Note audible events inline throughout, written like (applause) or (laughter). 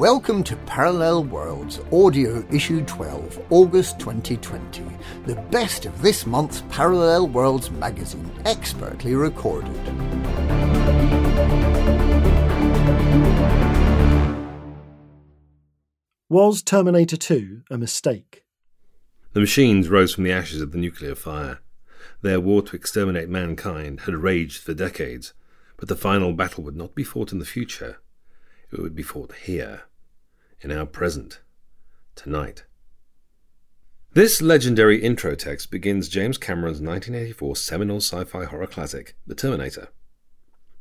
Welcome to Parallel Worlds Audio Issue 12, August 2020. The best of this month's Parallel Worlds magazine, expertly recorded. Was Terminator 2 a mistake? The machines rose from the ashes of the nuclear fire. Their war to exterminate mankind had raged for decades, but the final battle would not be fought in the future. It would be fought here, in our present, tonight. This legendary intro text begins James Cameron's 1984 seminal sci fi horror classic, The Terminator.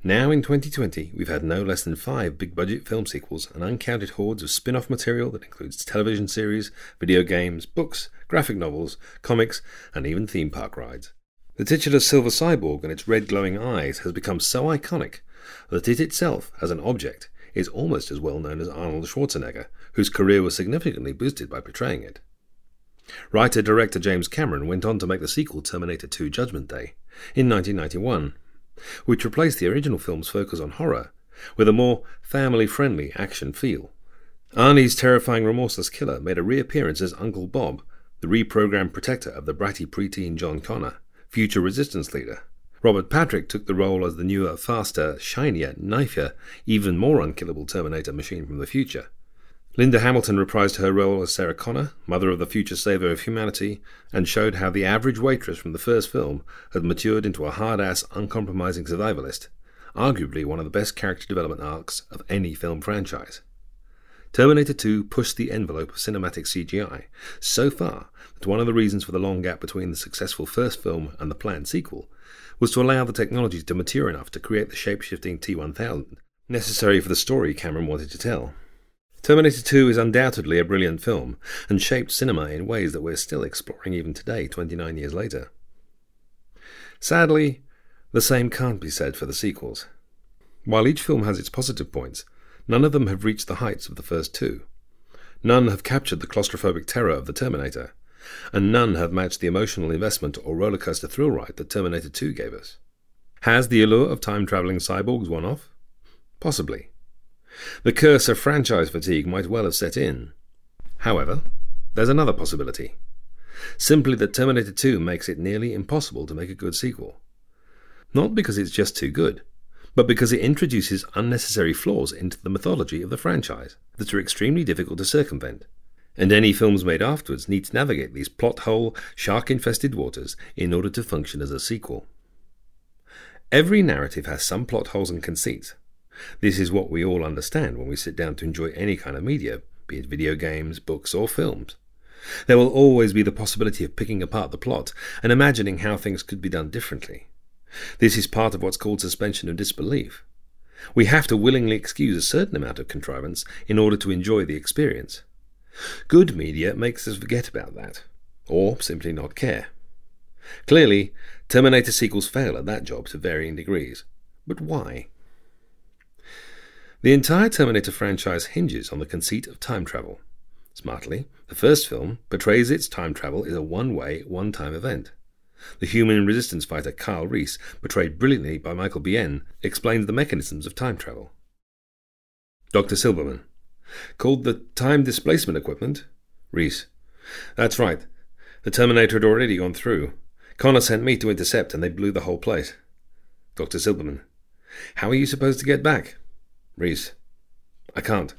Now in 2020, we've had no less than five big budget film sequels and uncounted hordes of spin off material that includes television series, video games, books, graphic novels, comics, and even theme park rides. The titular silver cyborg and its red glowing eyes has become so iconic that it itself, as an object, is almost as well known as Arnold Schwarzenegger, whose career was significantly boosted by portraying it. Writer director James Cameron went on to make the sequel Terminator 2 Judgment Day in 1991, which replaced the original film's focus on horror with a more family friendly action feel. Arnie's terrifying remorseless killer made a reappearance as Uncle Bob, the reprogrammed protector of the bratty preteen John Connor, future resistance leader. Robert Patrick took the role as the newer, faster, shinier, knifier, even more unkillable Terminator machine from the future. Linda Hamilton reprised her role as Sarah Connor, mother of the future savior of humanity, and showed how the average waitress from the first film had matured into a hard ass, uncompromising survivalist, arguably one of the best character development arcs of any film franchise. Terminator 2 pushed the envelope of cinematic CGI so far that one of the reasons for the long gap between the successful first film and the planned sequel was to allow the technology to mature enough to create the shape shifting T 1000 necessary for the story Cameron wanted to tell. Terminator 2 is undoubtedly a brilliant film and shaped cinema in ways that we're still exploring even today, 29 years later. Sadly, the same can't be said for the sequels. While each film has its positive points, none of them have reached the heights of the first two. None have captured the claustrophobic terror of the Terminator, and none have matched the emotional investment or rollercoaster thrill ride that Terminator 2 gave us. Has the allure of time traveling cyborgs worn off? Possibly. The curse of franchise fatigue might well have set in. However, there's another possibility. Simply that Terminator 2 makes it nearly impossible to make a good sequel. Not because it's just too good, but because it introduces unnecessary flaws into the mythology of the franchise that are extremely difficult to circumvent and any films made afterwards need to navigate these plot hole, shark infested waters in order to function as a sequel. Every narrative has some plot holes and conceits. This is what we all understand when we sit down to enjoy any kind of media, be it video games, books, or films. There will always be the possibility of picking apart the plot and imagining how things could be done differently. This is part of what's called suspension of disbelief. We have to willingly excuse a certain amount of contrivance in order to enjoy the experience. Good media makes us forget about that, or simply not care. Clearly, Terminator sequels fail at that job to varying degrees. But why? The entire Terminator franchise hinges on the conceit of time travel. Smartly, the first film portrays its time travel as a one way, one time event. The human resistance fighter Kyle Reese, portrayed brilliantly by Michael Biehn, explains the mechanisms of time travel. Dr. Silberman, Called the time displacement equipment? Reese. That's right. The Terminator had already gone through. Connor sent me to intercept, and they blew the whole place. Dr. Silberman. How are you supposed to get back? Reese. I can't.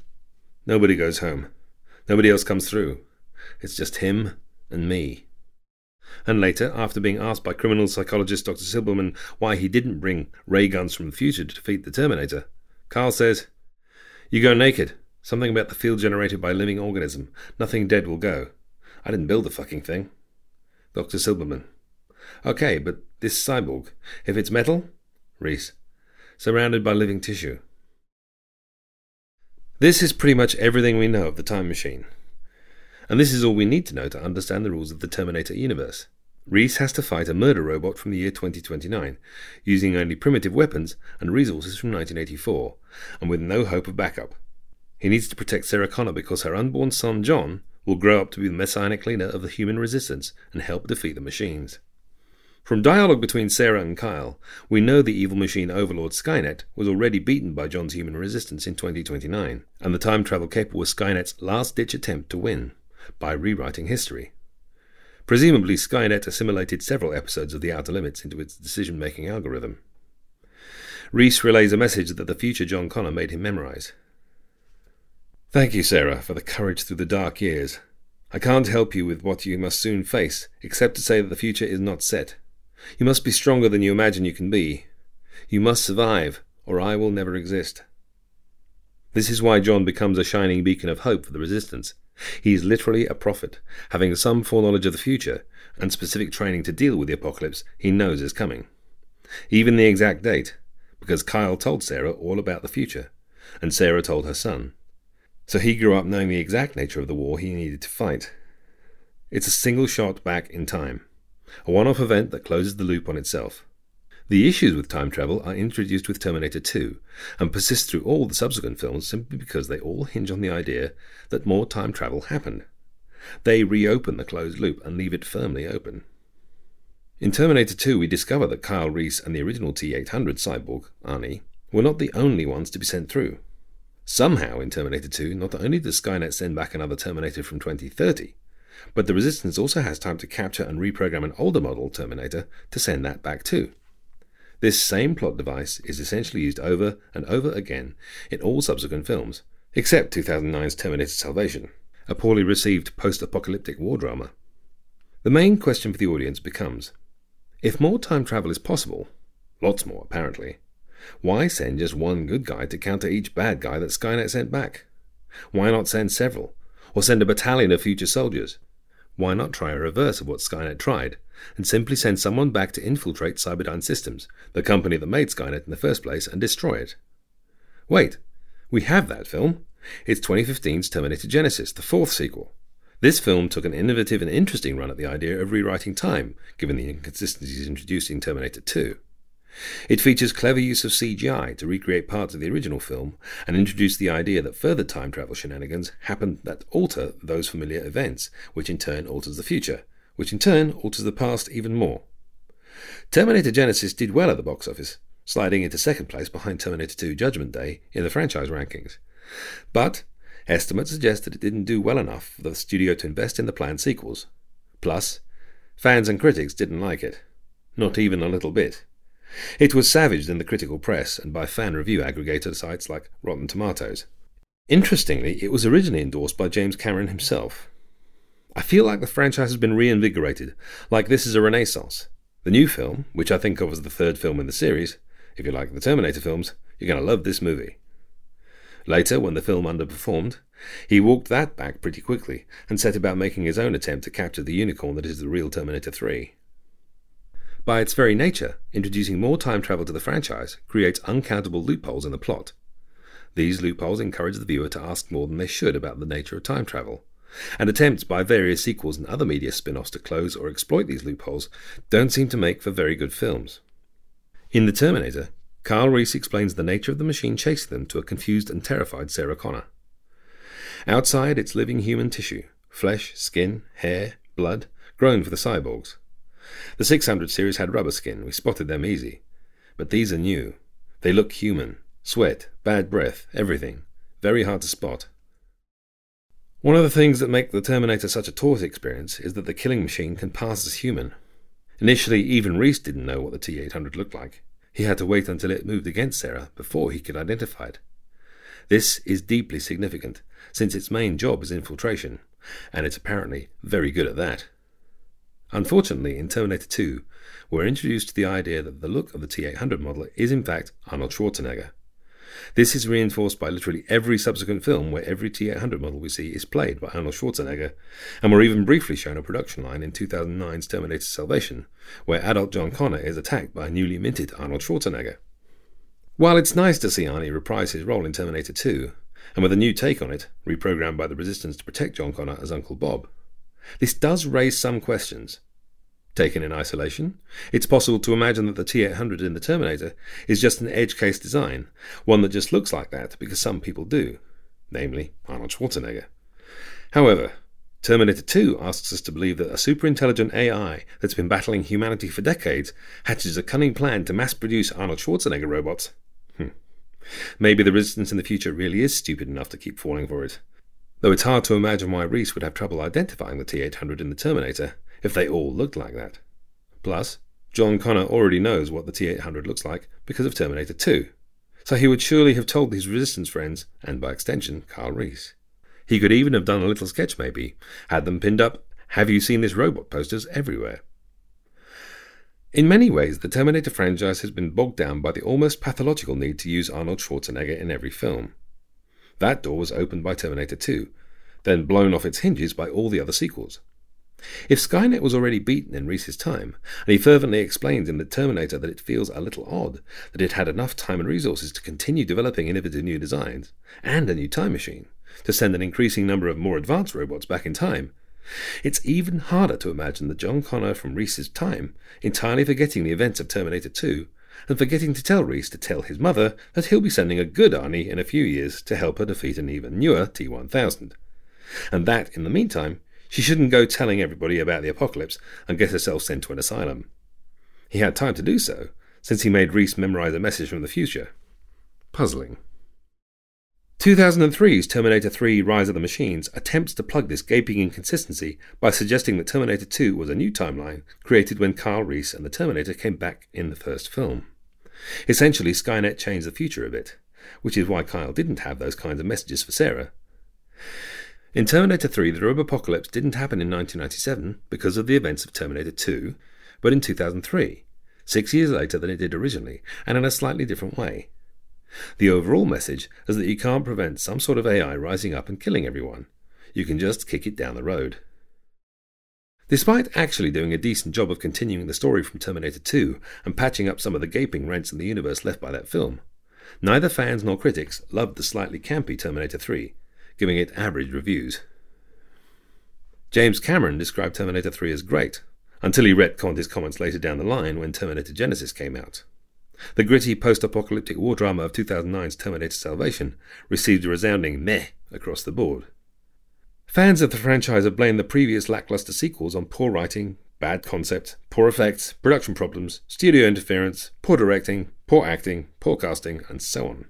Nobody goes home. Nobody else comes through. It's just him and me. And later, after being asked by criminal psychologist Dr. Silberman why he didn't bring ray guns from the future to defeat the Terminator, Kyle says, You go naked. Something about the field generated by a living organism. Nothing dead will go. I didn't build the fucking thing. Dr. Silberman. Okay, but this cyborg, if it's metal? Reese. Surrounded by living tissue. This is pretty much everything we know of the time machine. And this is all we need to know to understand the rules of the Terminator universe. Reese has to fight a murder robot from the year 2029, using only primitive weapons and resources from 1984, and with no hope of backup. He needs to protect Sarah Connor because her unborn son John will grow up to be the messianic leader of the human resistance and help defeat the machines. From dialogue between Sarah and Kyle, we know the evil machine overlord Skynet was already beaten by John's human resistance in 2029, and the time travel caper was Skynet's last ditch attempt to win by rewriting history. Presumably, Skynet assimilated several episodes of The Outer Limits into its decision making algorithm. Reese relays a message that the future John Connor made him memorize. Thank you, Sarah, for the courage through the dark years. I can't help you with what you must soon face, except to say that the future is not set. You must be stronger than you imagine you can be. You must survive, or I will never exist. This is why John becomes a shining beacon of hope for the resistance. He is literally a prophet, having some foreknowledge of the future and specific training to deal with the apocalypse he knows is coming. Even the exact date, because Kyle told Sarah all about the future, and Sarah told her son. So he grew up knowing the exact nature of the war he needed to fight. It's a single shot back in time a one off event that closes the loop on itself. The issues with time travel are introduced with Terminator 2 and persist through all the subsequent films simply because they all hinge on the idea that more time travel happened. They reopen the closed loop and leave it firmly open. In Terminator 2, we discover that Kyle Reese and the original T 800 cyborg, Arnie, were not the only ones to be sent through. Somehow, in Terminator 2, not only does Skynet send back another Terminator from 2030, but the Resistance also has time to capture and reprogram an older model Terminator to send that back too. This same plot device is essentially used over and over again in all subsequent films, except 2009's Terminator Salvation, a poorly received post apocalyptic war drama. The main question for the audience becomes if more time travel is possible, lots more apparently, why send just one good guy to counter each bad guy that Skynet sent back? Why not send several? Or send a battalion of future soldiers? Why not try a reverse of what Skynet tried, and simply send someone back to infiltrate Cyberdyne Systems, the company that made Skynet in the first place, and destroy it? Wait, we have that film. It's 2015's Terminator Genisys, the fourth sequel. This film took an innovative and interesting run at the idea of rewriting time, given the inconsistencies introduced in Terminator 2. It features clever use of CGI to recreate parts of the original film and introduce the idea that further time travel shenanigans happen that alter those familiar events, which in turn alters the future, which in turn alters the past even more. Terminator Genisys did well at the box office, sliding into second place behind Terminator 2 Judgment Day in the franchise rankings. But estimates suggest that it didn't do well enough for the studio to invest in the planned sequels. Plus, fans and critics didn't like it. Not even a little bit. It was savaged in the critical press and by fan review aggregator sites like Rotten Tomatoes. Interestingly, it was originally endorsed by James Cameron himself. I feel like the franchise has been reinvigorated, like this is a renaissance. The new film, which I think of as the third film in the series, if you like the Terminator films, you're going to love this movie. Later, when the film underperformed, he walked that back pretty quickly and set about making his own attempt to capture the unicorn that is the real Terminator 3. By its very nature, introducing more time travel to the franchise creates uncountable loopholes in the plot. These loopholes encourage the viewer to ask more than they should about the nature of time travel, and attempts by various sequels and other media spin offs to close or exploit these loopholes don't seem to make for very good films. In The Terminator, Kyle Reese explains the nature of the machine chasing them to a confused and terrified Sarah Connor. Outside, it's living human tissue flesh, skin, hair, blood, grown for the cyborgs. The 600 series had rubber skin, we spotted them easy. But these are new. They look human. Sweat, bad breath, everything. Very hard to spot. One of the things that make the Terminator such a taut experience is that the killing machine can pass as human. Initially, even Reese didn't know what the T 800 looked like. He had to wait until it moved against Sarah before he could identify it. This is deeply significant, since its main job is infiltration, and it's apparently very good at that. Unfortunately, in Terminator 2, we're introduced to the idea that the look of the T 800 model is in fact Arnold Schwarzenegger. This is reinforced by literally every subsequent film where every T 800 model we see is played by Arnold Schwarzenegger, and we're even briefly shown a production line in 2009's Terminator Salvation, where adult John Connor is attacked by a newly minted Arnold Schwarzenegger. While it's nice to see Arnie reprise his role in Terminator 2, and with a new take on it, reprogrammed by the Resistance to protect John Connor as Uncle Bob, this does raise some questions. Taken in isolation, it's possible to imagine that the T 800 in the Terminator is just an edge case design, one that just looks like that because some people do, namely Arnold Schwarzenegger. However, Terminator 2 asks us to believe that a superintelligent AI that's been battling humanity for decades hatches a cunning plan to mass produce Arnold Schwarzenegger robots. Hmm. Maybe the resistance in the future really is stupid enough to keep falling for it. Though it's hard to imagine why Reese would have trouble identifying the T 800 in the Terminator if they all looked like that. Plus, John Connor already knows what the T 800 looks like because of Terminator 2, so he would surely have told his resistance friends, and by extension, Kyle Reese. He could even have done a little sketch, maybe, had them pinned up, Have you seen this robot posters everywhere. In many ways, the Terminator franchise has been bogged down by the almost pathological need to use Arnold Schwarzenegger in every film. That door was opened by Terminator 2, then blown off its hinges by all the other sequels. If Skynet was already beaten in Reese's time, and he fervently explains in The Terminator that it feels a little odd that it had enough time and resources to continue developing innovative new designs, and a new time machine, to send an increasing number of more advanced robots back in time. It's even harder to imagine that John Connor from Reese's time, entirely forgetting the events of Terminator 2, and forgetting to tell Reese to tell his mother that he'll be sending a good Arnie in a few years to help her defeat an even newer T 1000. And that, in the meantime, she shouldn't go telling everybody about the apocalypse and get herself sent to an asylum. He had time to do so, since he made Reese memorize a message from the future. Puzzling. 2003's Terminator 3 Rise of the Machines attempts to plug this gaping inconsistency by suggesting that Terminator 2 was a new timeline created when Kyle Reese and the Terminator came back in the first film. Essentially, Skynet changed the future a bit, which is why Kyle didn't have those kinds of messages for Sarah. In Terminator 3, the robot apocalypse didn't happen in 1997 because of the events of Terminator 2, but in 2003, six years later than it did originally, and in a slightly different way. The overall message is that you can't prevent some sort of AI rising up and killing everyone. You can just kick it down the road. Despite actually doing a decent job of continuing the story from Terminator 2 and patching up some of the gaping rents in the universe left by that film, neither fans nor critics loved the slightly campy Terminator 3, giving it average reviews. James Cameron described Terminator 3 as great, until he retconned his comments later down the line when Terminator Genisys came out. The gritty post apocalyptic war drama of 2009's Terminator Salvation received a resounding meh across the board. Fans of the franchise have blamed the previous lackluster sequels on poor writing, bad concept, poor effects, production problems, studio interference, poor directing, poor acting, poor casting, and so on.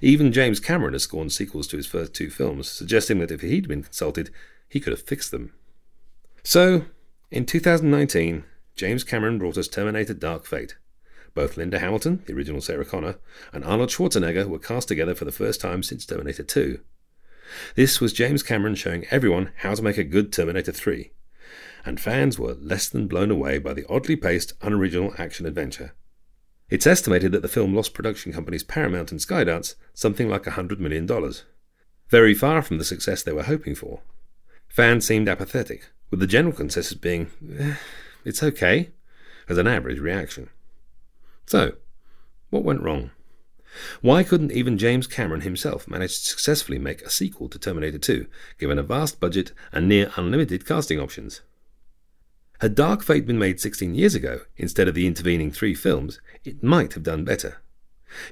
Even James Cameron has scorned sequels to his first two films, suggesting that if he'd been consulted, he could have fixed them. So, in 2019, James Cameron brought us Terminator Dark Fate, both Linda Hamilton, the original Sarah Connor, and Arnold Schwarzenegger were cast together for the first time since Terminator 2. This was James Cameron showing everyone how to make a good Terminator 3, and fans were less than blown away by the oddly paced, unoriginal action adventure. It's estimated that the film lost production companies Paramount and Skydance something like $100 million. Very far from the success they were hoping for. Fans seemed apathetic, with the general consensus being, eh, it's okay, as an average reaction. So, what went wrong? Why couldn't even James Cameron himself manage to successfully make a sequel to Terminator 2, given a vast budget and near unlimited casting options? Had Dark Fate been made 16 years ago, instead of the intervening three films, it might have done better.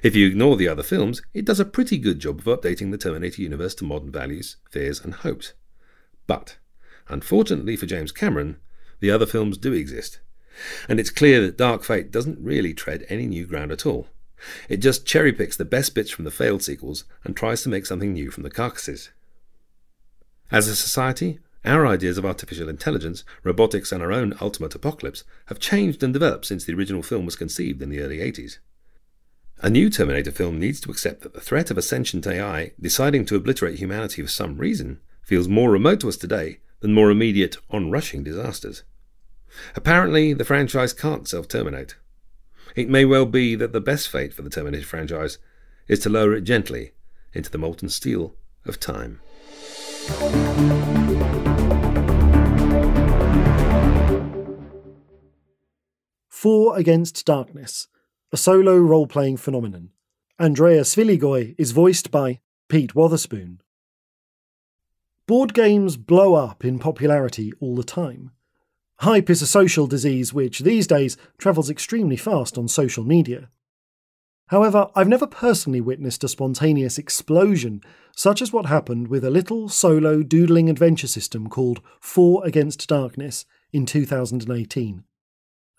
If you ignore the other films, it does a pretty good job of updating the Terminator universe to modern values, fears, and hopes. But, unfortunately for James Cameron, the other films do exist, and it's clear that Dark Fate doesn't really tread any new ground at all. It just cherry picks the best bits from the failed sequels and tries to make something new from the carcasses. As a society, our ideas of artificial intelligence, robotics, and our own ultimate apocalypse have changed and developed since the original film was conceived in the early 80s. A new Terminator film needs to accept that the threat of a sentient AI deciding to obliterate humanity for some reason feels more remote to us today than more immediate, on-rushing disasters. Apparently, the franchise can't self terminate. It may well be that the best fate for the Terminator franchise is to lower it gently into the molten steel of time. Four Against Darkness, a solo role playing phenomenon. Andrea Sfiligoi is voiced by Pete Wotherspoon. Board games blow up in popularity all the time. Hype is a social disease which, these days, travels extremely fast on social media. However, I've never personally witnessed a spontaneous explosion, such as what happened with a little solo doodling adventure system called Four Against Darkness in 2018,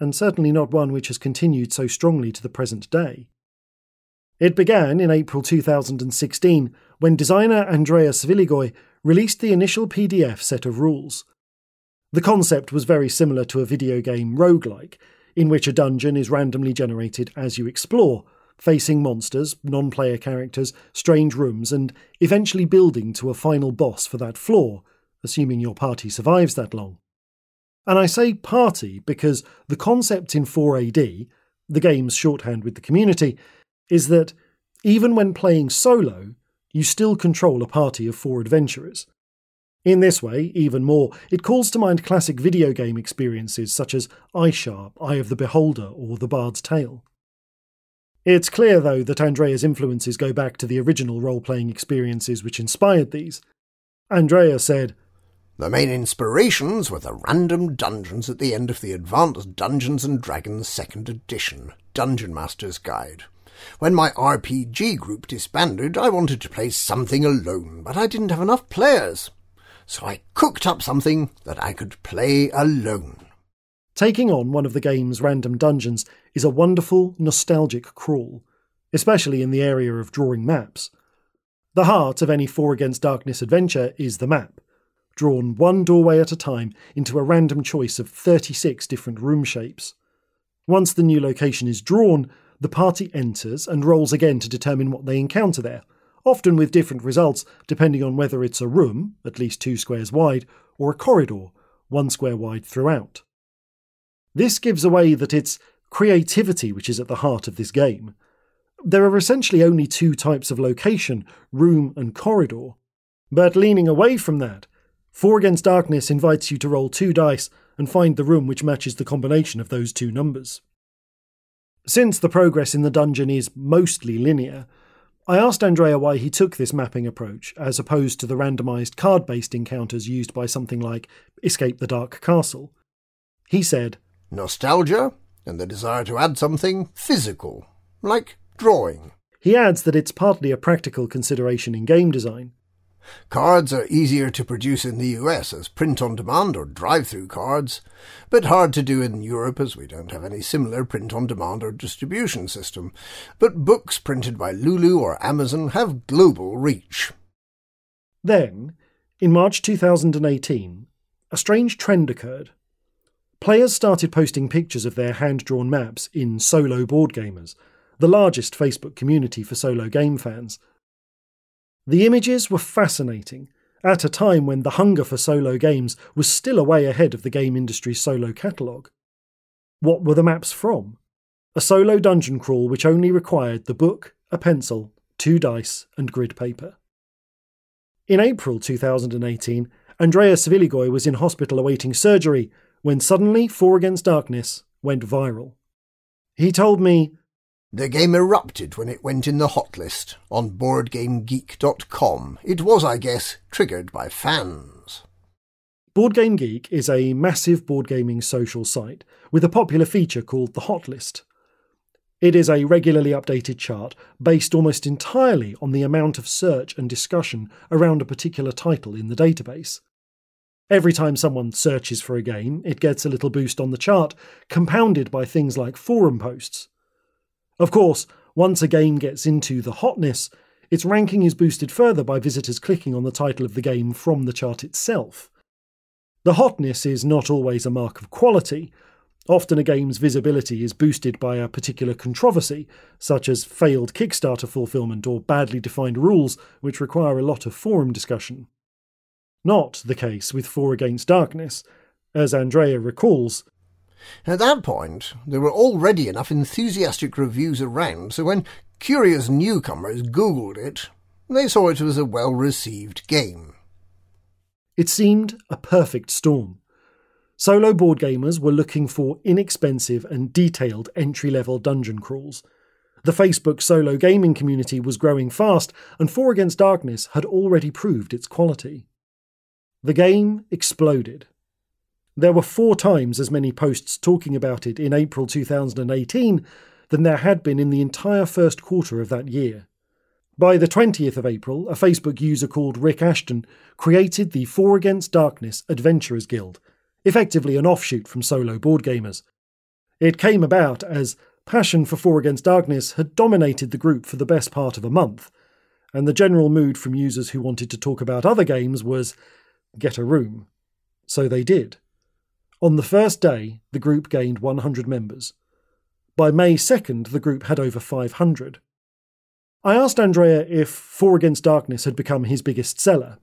and certainly not one which has continued so strongly to the present day. It began in April 2016 when designer Andreas Sfiligoi released the initial PDF set of rules. The concept was very similar to a video game roguelike, in which a dungeon is randomly generated as you explore, facing monsters, non player characters, strange rooms, and eventually building to a final boss for that floor, assuming your party survives that long. And I say party because the concept in 4AD, the game's shorthand with the community, is that even when playing solo, you still control a party of four adventurers. In this way, even more, it calls to mind classic video game experiences such as Ishar, Eye of the Beholder, or The Bard's Tale. It's clear, though, that Andrea's influences go back to the original role playing experiences which inspired these. Andrea said, The main inspirations were the random dungeons at the end of the Advanced Dungeons and Dragons 2nd Edition Dungeon Master's Guide. When my RPG group disbanded, I wanted to play something alone, but I didn't have enough players. So I cooked up something that I could play alone. Taking on one of the game's random dungeons is a wonderful, nostalgic crawl, especially in the area of drawing maps. The heart of any Four Against Darkness adventure is the map, drawn one doorway at a time into a random choice of 36 different room shapes. Once the new location is drawn, the party enters and rolls again to determine what they encounter there, often with different results depending on whether it's a room, at least two squares wide, or a corridor, one square wide throughout. This gives away that it's creativity which is at the heart of this game. There are essentially only two types of location room and corridor. But leaning away from that, Four Against Darkness invites you to roll two dice and find the room which matches the combination of those two numbers. Since the progress in the dungeon is mostly linear, I asked Andrea why he took this mapping approach as opposed to the randomized card based encounters used by something like Escape the Dark Castle. He said, nostalgia, and the desire to add something physical, like drawing. He adds that it's partly a practical consideration in game design. Cards are easier to produce in the US as print on demand or DriveThruCards, but hard to do in Europe as we don't have any similar print on demand or distribution system. But books printed by Lulu or Amazon have global reach. Then, in March 2018, a strange trend occurred. Players started posting pictures of their hand drawn maps in Solo Board Gamers, the largest Facebook community for solo game fans. The images were fascinating, at a time when the hunger for solo games was still a way ahead of the game industry's solo catalogue. What were the maps from? A solo dungeon crawl which only required the book, a pencil, two dice, and grid paper. In April 2018, Andrea Sfiligoi was in hospital awaiting surgery when suddenly Four Against Darkness went viral. He told me, The game erupted when it went in the hot list on BoardGameGeek.com. It was, I guess, triggered by fans. Board Game Geek is a massive board gaming social site with a popular feature called the Hot List. It is a regularly updated chart based almost entirely on the amount of search and discussion around a particular title in the database. Every time someone searches for a game, it gets a little boost on the chart, compounded by things like forum posts. Of course, once a game gets into the hotness, its ranking is boosted further by visitors clicking on the title of the game from the chart itself. The hotness is not always a mark of quality. Often a game's visibility is boosted by a particular controversy, such as failed Kickstarter fulfillment or badly defined rules which require a lot of forum discussion. Not the case with Four Against Darkness, as Andrea recalls. At that point, there were already enough enthusiastic reviews around, so when curious newcomers Googled it, they saw it was a well received game. It seemed a perfect storm. Solo board gamers were looking for inexpensive and detailed entry level dungeon crawls. The Facebook solo gaming community was growing fast, and Four Against Darkness had already proved its quality. The game exploded. There were four times as many posts talking about it in April 2018 than there had been in the entire first quarter of that year. By the 20th of April, a Facebook user called Rick Ashton created the Four Against Darkness Adventurers Guild, effectively an offshoot from solo board gamers. It came about as passion for Four Against Darkness had dominated the group for the best part of a month, and the general mood from users who wanted to talk about other games was get a room. So they did. On the first day, the group gained 100 members. By May 2nd, the group had over 500. I asked Andrea if Four Against Darkness had become his biggest seller.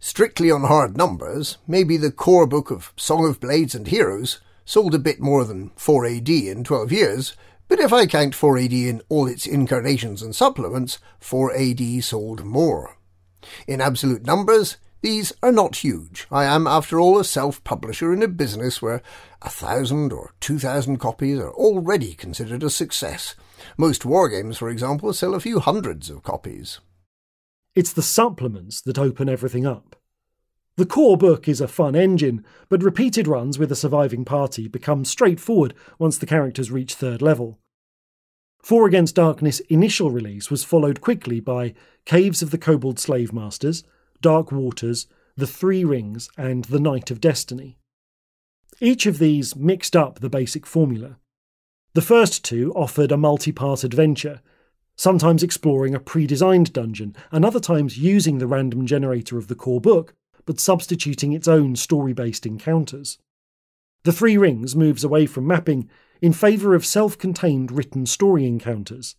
Strictly on hard numbers, maybe the core book of Song of Blades and Heroes sold a bit more than 4 AD in 12 years, but if I count 4 AD in all its incarnations and supplements, 4 AD sold more. In absolute numbers, these are not huge. I am, after all, a self-publisher in a business where a thousand or two thousand copies are already considered a success, most wargames, for example, sell a few hundreds of copies. It's the supplements that open everything up. The core book is a fun engine, but repeated runs with a surviving party become straightforward once the characters reach third level. Four Against Darkness' initial release was followed quickly by Caves of the Kobold Slave Masters, Dark Waters, The Three Rings, and The Knight of Destiny. Each of these mixed up the basic formula. The first two offered a multi part adventure, sometimes exploring a pre designed dungeon, and other times using the random generator of the core book, but substituting its own story based encounters. The Three Rings moves away from mapping in favour of self contained written story encounters.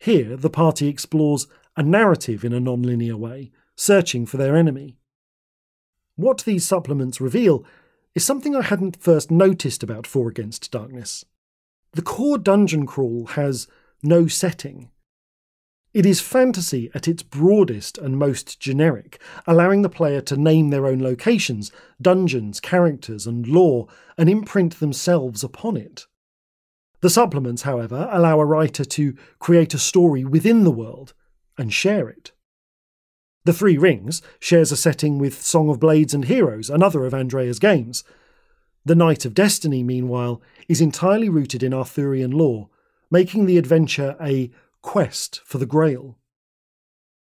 Here, the party explores a narrative in a non linear way, searching for their enemy. What these supplements reveal is something I hadn't first noticed about Four Against Darkness. The core dungeon crawl has no setting. It is fantasy at its broadest and most generic, allowing the player to name their own locations, dungeons, characters, and lore, and imprint themselves upon it. The supplements, however, allow a writer to create a story within the world and share it. The Three Rings shares a setting with Song of Blades and Heroes, another of Andrea's games, the Knight of Destiny, meanwhile, is entirely rooted in Arthurian lore, making the adventure a quest for the Grail.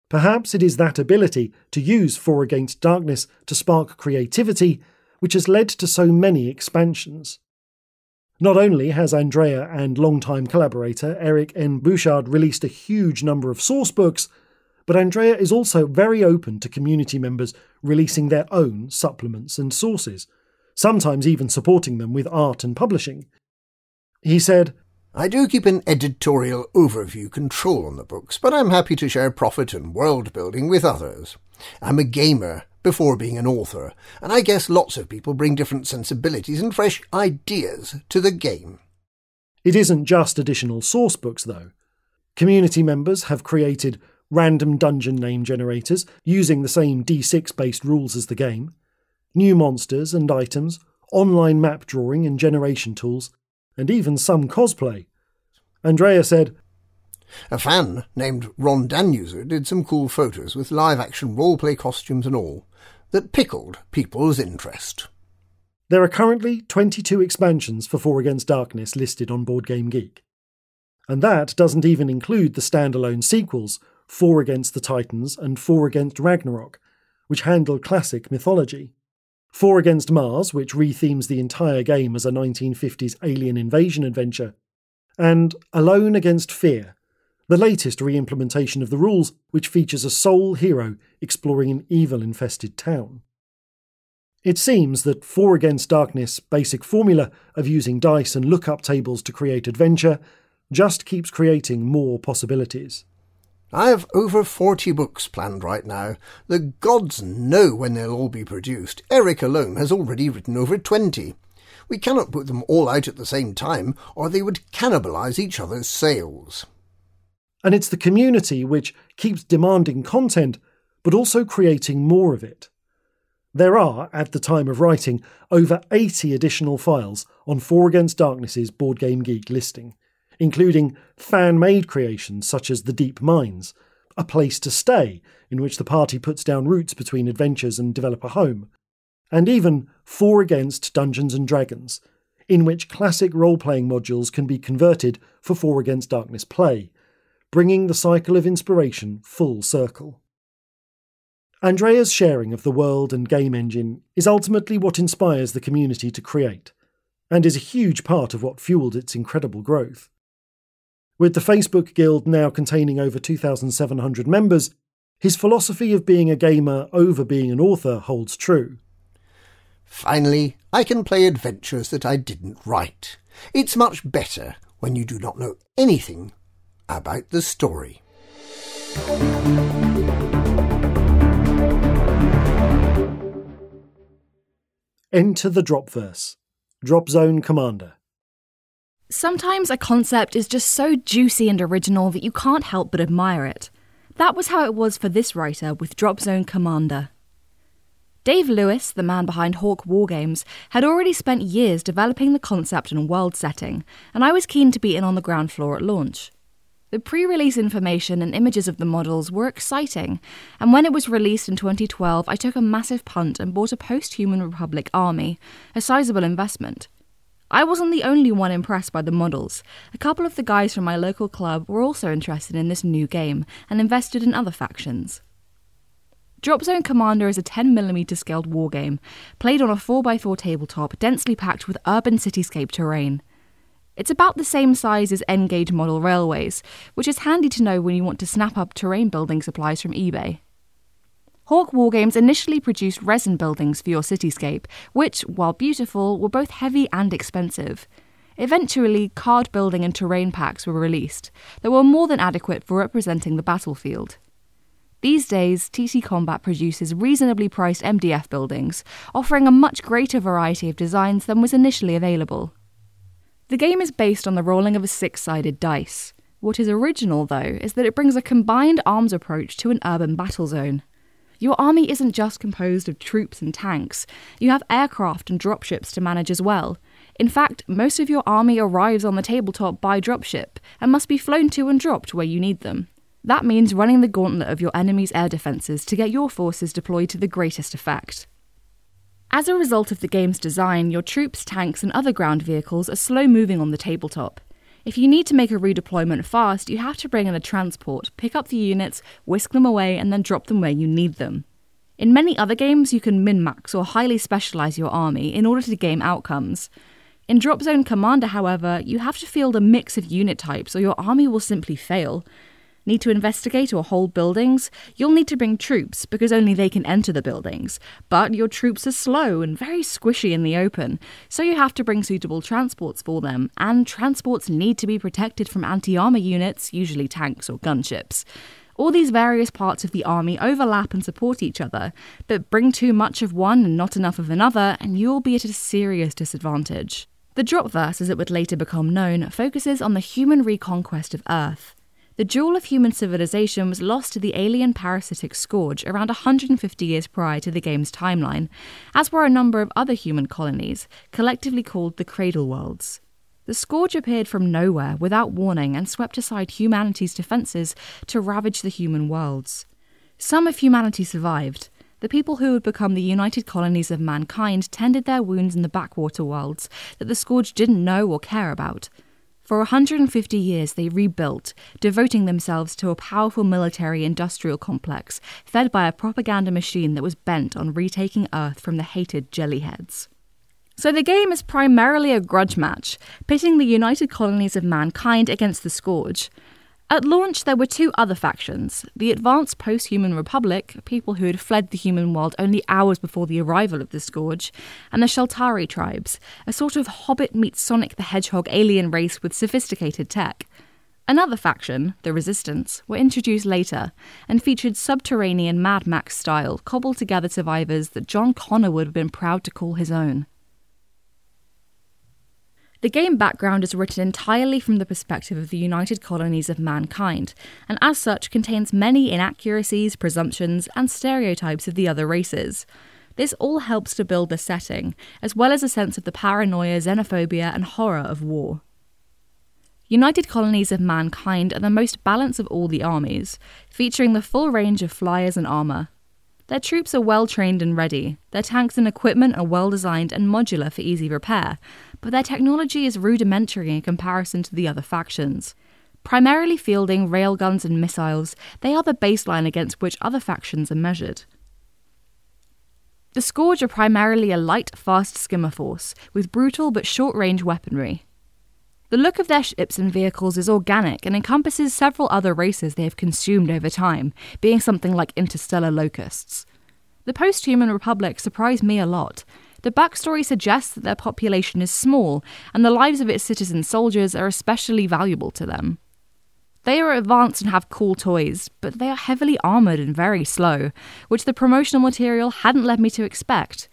Perhaps it is that ability to use Four Against Darkness to spark creativity which has led to so many expansions. Not only has Andrea and longtime collaborator Eric N. Bouchard released a huge number of source books, but Andrea is also very open to community members releasing their own supplements and sources, sometimes even supporting them with art and publishing. He said, I do keep an editorial overview control on the books, but I'm happy to share profit and world building with others. I'm a gamer before being an author, and I guess lots of people bring different sensibilities and fresh ideas to the game. It isn't just additional source books, though. Community members have created random dungeon name generators using the same D6 based rules as the game new monsters and items, online map drawing and generation tools, and even some cosplay. Andrea said, A fan named Ron Danuser did some cool photos with live action roleplay costumes and all that pickled people's interest. There are currently 22 expansions for Four Against Darkness listed on Board Game Geek. And that doesn't even include the standalone sequels, Four Against the Titans and Four Against Ragnarok, which handle classic mythology. Four Against Mars, which rethemes the entire game as a 1950s alien invasion adventure, and Alone Against Fear, the latest re implementation of the rules, which features a sole hero exploring an evil infested town. It seems that Four Against Darkness' basic formula of using dice and lookup tables to create adventure just keeps creating more possibilities. I have over 40 books planned right now. The gods know when they'll all be produced. Eric alone has already written over 20. We cannot put them all out at the same time, or they would cannibalise each other's sales. And it's the community which keeps demanding content, but also creating more of it. There are, at the time of writing, over 80 additional files on Four Against Darkness's Board Game Geek listing including fan made creations such as The Deep Mines, a place to stay in which the party puts down roots between adventures and develop a home, and even Four Against Dungeons and Dragons, in which classic role playing modules can be converted for 4 Against Darkness play, bringing the cycle of inspiration full circle. Andrea's sharing of the world and game engine is ultimately what inspires the community to create, and is a huge part of what fueled its incredible growth. With the Facebook Guild now containing over 2,700 members, his philosophy of being a gamer over being an author holds true. Finally, I can play adventures that I didn't write. It's much better when you do not know anything about the story. Enter the drop verse. Drop Zone Commander. Sometimes a concept is just so juicy and original that you can't help but admire it. That was how it was for this writer with Drop Zone Commander. Dave Lewis, the man behind Hawk Wargames, had already spent years developing the concept and world setting, and I was keen to be in on the ground floor at launch. The pre release information and images of the models were exciting, and when it was released in 2012, I took a massive punt and bought a post Human Republic army, a sizable investment. I wasn't the only one impressed by the models. A couple of the guys from my local club were also interested in this new game and invested in other factions. Drop Zone Commander is a 10mm scaled wargame, played on a 4x4 tabletop densely packed with urban cityscape terrain. It's about the same size as N-gauge model railways, which is handy to know when you want to snap up terrain building supplies from eBay. Hawk Wargames initially produced resin buildings for your cityscape, which, while beautiful, were both heavy and expensive. Eventually, card building and terrain packs were released that were more than adequate for representing the battlefield. These days, TT Combat produces reasonably priced MDF buildings, offering a much greater variety of designs than was initially available. The game is based on the rolling of a six sided dice. What is original, though, is that it brings a combined arms approach to an urban battle zone. Your army isn't just composed of troops and tanks, you have aircraft and dropships to manage as well. In fact, most of your army arrives on the tabletop by dropship and must be flown to and dropped where you need them. That means running the gauntlet of your enemy's air defences to get your forces deployed to the greatest effect. As a result of the game's design, your troops, tanks, and other ground vehicles are slow moving on the tabletop. If you need to make a redeployment fast, you have to bring in a transport, pick up the units, whisk them away, and then drop them where you need them. In many other games, you can min max or highly specialize your army in order to game outcomes. In Drop Zone Commander, however, you have to field a mix of unit types or your army will simply fail. Need to investigate or hold buildings? You'll need to bring troops because only they can enter the buildings. But your troops are slow and very squishy in the open, so you have to bring suitable transports for them, and transports need to be protected from anti armor units, usually tanks or gunships. All these various parts of the army overlap and support each other, but bring too much of one and not enough of another, and you'll be at a serious disadvantage. The drop verse, as it would later become known, focuses on the human reconquest of Earth. The jewel of human civilization was lost to the alien parasitic scourge around 150 years prior to the game's timeline, as were a number of other human colonies, collectively called the Cradle Worlds. The scourge appeared from nowhere without warning and swept aside humanity's defences to ravage the human worlds. Some of humanity survived. The people who would become the united colonies of mankind tended their wounds in the backwater worlds that the scourge didn't know or care about, for 150 years, they rebuilt, devoting themselves to a powerful military industrial complex fed by a propaganda machine that was bent on retaking Earth from the hated jellyheads. So the game is primarily a grudge match, pitting the united colonies of mankind against the Scourge. At launch, there were two other factions the advanced post human republic, people who had fled the human world only hours before the arrival of the Scourge, and the Shaltari tribes, a sort of Hobbit meets Sonic the Hedgehog alien race with sophisticated tech. Another faction, the Resistance, were introduced later and featured subterranean Mad Max style, cobbled together survivors that John Connor would have been proud to call his own. The game background is written entirely from the perspective of the united colonies of mankind, and as such contains many inaccuracies, presumptions, and stereotypes of the other races. This all helps to build the setting, as well as a sense of the paranoia, xenophobia, and horror of war. United Colonies of Mankind are the most balanced of all the armies, featuring the full range of flyers and armour. Their troops are well trained and ready. Their tanks and equipment are well designed and modular for easy repair, but their technology is rudimentary in comparison to the other factions. Primarily fielding railguns and missiles, they are the baseline against which other factions are measured. The Scourge are primarily a light, fast skimmer force, with brutal but short range weaponry. The look of their ships and vehicles is organic and encompasses several other races they have consumed over time, being something like interstellar locusts. The post human republic surprised me a lot. The backstory suggests that their population is small, and the lives of its citizen soldiers are especially valuable to them. They are advanced and have cool toys, but they are heavily armoured and very slow, which the promotional material hadn't led me to expect.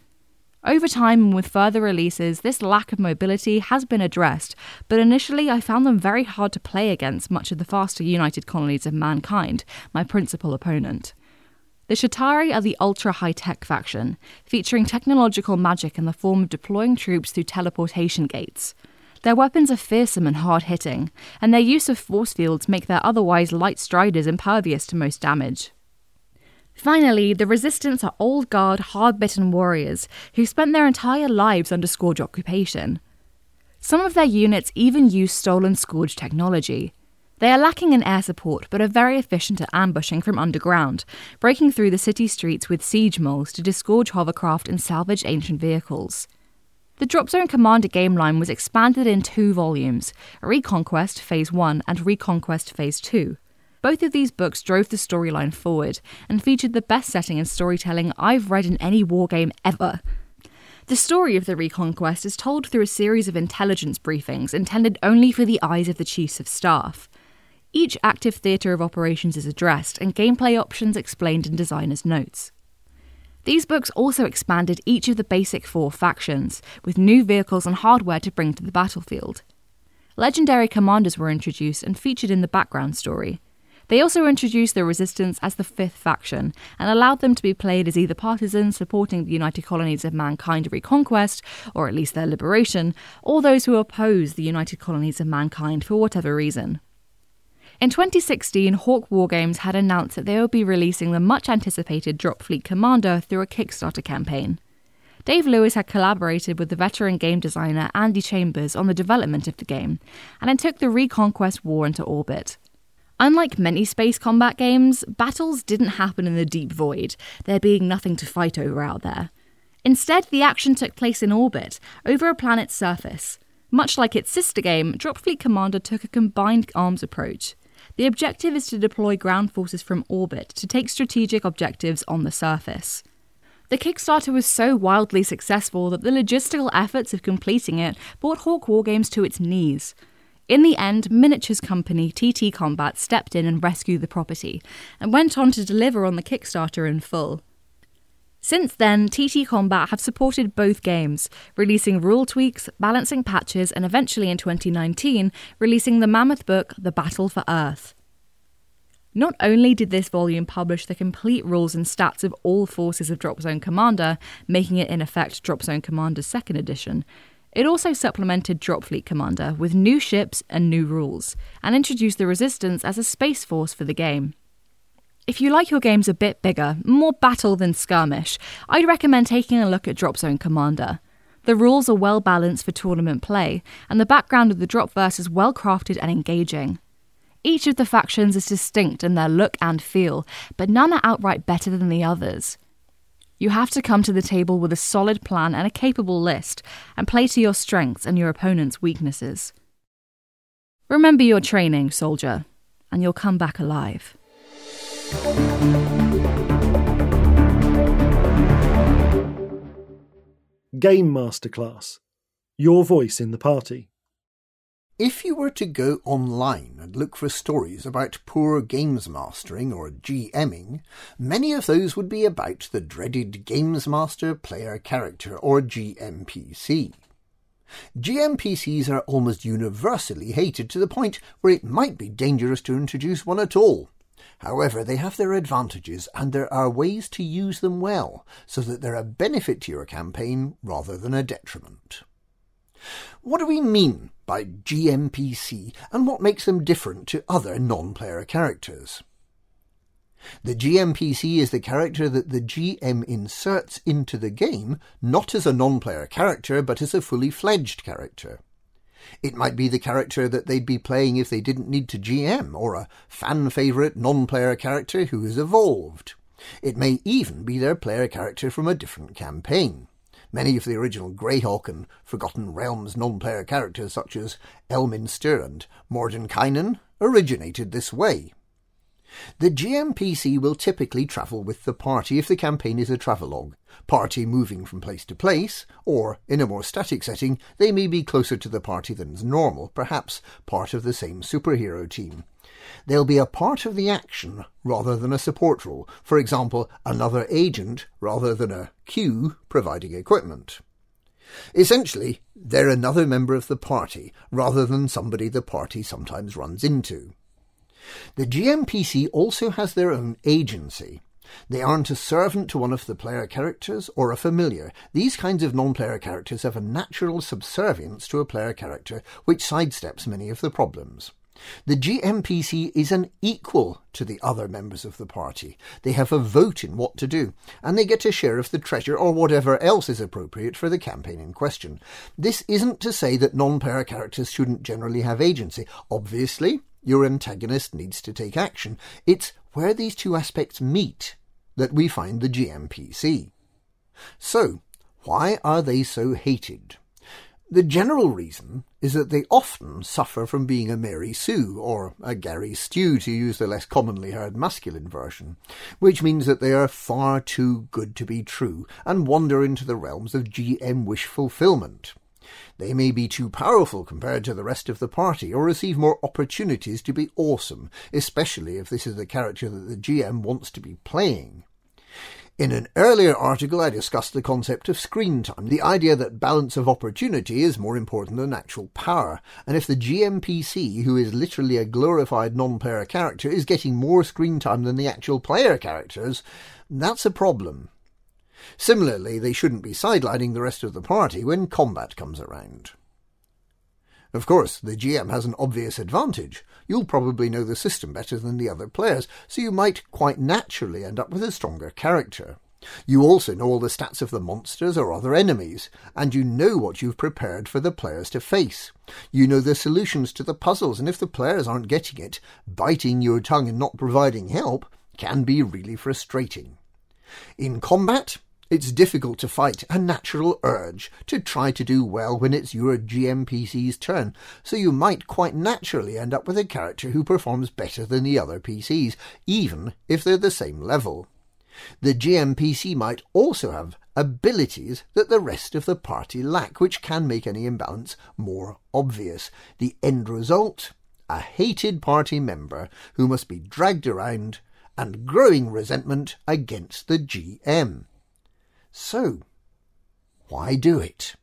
Over time and with further releases, this lack of mobility has been addressed, but initially I found them very hard to play against much of the faster united colonies of mankind, my principal opponent. The Shaltari are the ultra high tech faction, featuring technological magic in the form of deploying troops through teleportation gates. Their weapons are fearsome and hard hitting, and their use of force fields make their otherwise light striders impervious to most damage. Finally, the Resistance are old guard, hard bitten warriors who spent their entire lives under Scourge occupation. Some of their units even use stolen Scourge technology. They are lacking in air support but are very efficient at ambushing from underground, breaking through the city streets with siege moles to disgorge hovercraft and salvage ancient vehicles. The Drop Zone Commander game line was expanded in two volumes Reconquest Phase 1 and Reconquest Phase 2. Both of these books drove the storyline forward and featured the best setting and storytelling I've read in any wargame ever. The story of the Reconquest is told through a series of intelligence briefings intended only for the eyes of the chiefs of staff. Each active theatre of operations is addressed and gameplay options explained in designer's notes. These books also expanded each of the basic four factions, with new vehicles and hardware to bring to the battlefield. Legendary commanders were introduced and featured in the background story, they also introduced the resistance as the fifth faction and allowed them to be played as either partisans supporting the United Colonies of Mankind reconquest, or at least their liberation, or those who oppose the United Colonies of Mankind for whatever reason. In 2016, Hawk Wargames had announced that they would be releasing the much anticipated Dropfleet Commander through a Kickstarter campaign. Dave Lewis had collaborated with the veteran game designer Andy Chambers on the development of the game, and it took the Reconquest War into orbit. Unlike many space combat games, battles didn't happen in the deep void, there being nothing to fight over out there. Instead, the action took place in orbit, over a planet's surface. Much like its sister game, Dropfleet Commander took a combined arms approach. The objective is to deploy ground forces from orbit to take strategic objectives on the surface. The Kickstarter was so wildly successful that the logistical efforts of completing it brought Hawk Wargames to its knees. In the end, Miniatures company TT Combat stepped in and rescued the property, and went on to deliver on the Kickstarter in full. Since then, TT Combat have supported both games, releasing rule tweaks, balancing patches, and eventually in 2019, releasing the mammoth book The Battle for Earth. Not only did this volume publish the complete rules and stats of all forces of Drop Zone Commander, making it in effect Drop Zone Commander's second edition, it also supplemented Dropfleet Commander with new ships and new rules, and introduced the Resistance as a space force for the game. If you like your games a bit bigger, more battle than skirmish, I'd recommend taking a look at Drop Zone Commander. The rules are well balanced for tournament play, and the background of the Dropverse is well crafted and engaging. Each of the factions is distinct in their look and feel, but none are outright better than the others. You have to come to the table with a solid plan and a capable list, and play to your strengths and your opponent's weaknesses. Remember your training, soldier, and you'll come back alive. Game Masterclass Your voice in the party. If you were to go online and look for stories about poor games mastering or GMing, many of those would be about the dreaded Games Master Player Character or GMPC. GMPCs are almost universally hated to the point where it might be dangerous to introduce one at all. However, they have their advantages and there are ways to use them well so that they're a benefit to your campaign rather than a detriment. What do we mean by GMPC and what makes them different to other non-player characters? The GMPC is the character that the GM inserts into the game, not as a non-player character, but as a fully fledged character. It might be the character that they'd be playing if they didn't need to GM, or a fan favourite non-player character who has evolved. It may even be their player character from a different campaign. Many of the original Greyhawk and Forgotten Realms non-player characters such as Elminster and Mordenkainen originated this way. The GMPC will typically travel with the party if the campaign is a travelogue, party moving from place to place, or, in a more static setting, they may be closer to the party than is normal, perhaps part of the same superhero team. They'll be a part of the action rather than a support role, for example, another agent rather than a Q providing equipment. Essentially, they're another member of the party rather than somebody the party sometimes runs into. The GMPC also has their own agency. They aren't a servant to one of the player characters or a familiar. These kinds of non-player characters have a natural subservience to a player character which sidesteps many of the problems. The GMPC is an equal to the other members of the party. They have a vote in what to do, and they get a share of the treasure or whatever else is appropriate for the campaign in question. This isn't to say that non-player characters shouldn't generally have agency. Obviously, your antagonist needs to take action. It's where these two aspects meet that we find the GMPC. So, why are they so hated? The general reason is that they often suffer from being a Mary Sue, or a Gary Stu to use the less commonly heard masculine version, which means that they are far too good to be true and wander into the realms of GM wish fulfillment. They may be too powerful compared to the rest of the party, or receive more opportunities to be awesome, especially if this is the character that the GM wants to be playing. In an earlier article, I discussed the concept of screen time, the idea that balance of opportunity is more important than actual power, and if the GMPC, who is literally a glorified non-player character, is getting more screen time than the actual player characters, that's a problem. Similarly, they shouldn't be sidelining the rest of the party when combat comes around. Of course, the GM has an obvious advantage. You'll probably know the system better than the other players, so you might quite naturally end up with a stronger character. You also know all the stats of the monsters or other enemies, and you know what you've prepared for the players to face. You know the solutions to the puzzles, and if the players aren't getting it, biting your tongue and not providing help can be really frustrating. In combat, it's difficult to fight a natural urge to try to do well when it's your GMPC's turn, so you might quite naturally end up with a character who performs better than the other PCs, even if they're the same level. The GMPC might also have abilities that the rest of the party lack, which can make any imbalance more obvious. The end result? A hated party member who must be dragged around and growing resentment against the GM. So, why do it?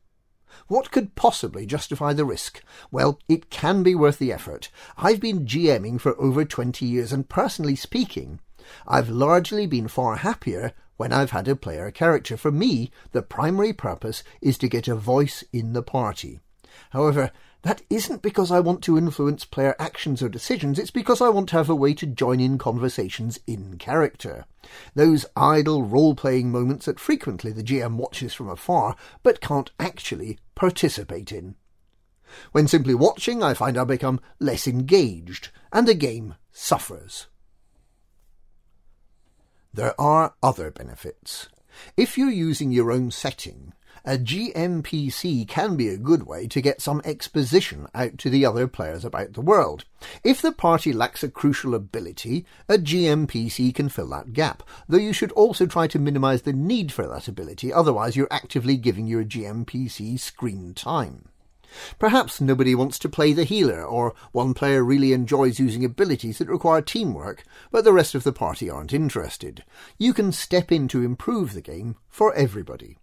What could possibly justify the risk? Well, it can be worth the effort. I've been GMing for over 20 years, and personally speaking, I've largely been far happier when I've had a player character. For me, the primary purpose is to get a voice in the party. However, that isn't because I want to influence player actions or decisions, it's because I want to have a way to join in conversations in character. Those idle role playing moments that frequently the GM watches from afar but can't actually participate in. When simply watching, I find I become less engaged, and the game suffers. There are other benefits. If you're using your own setting, a GMPC can be a good way to get some exposition out to the other players about the world. If the party lacks a crucial ability, a GMPC can fill that gap, though you should also try to minimize the need for that ability, otherwise you're actively giving your GMPC screen time. Perhaps nobody wants to play the healer, or one player really enjoys using abilities that require teamwork, but the rest of the party aren't interested. You can step in to improve the game for everybody.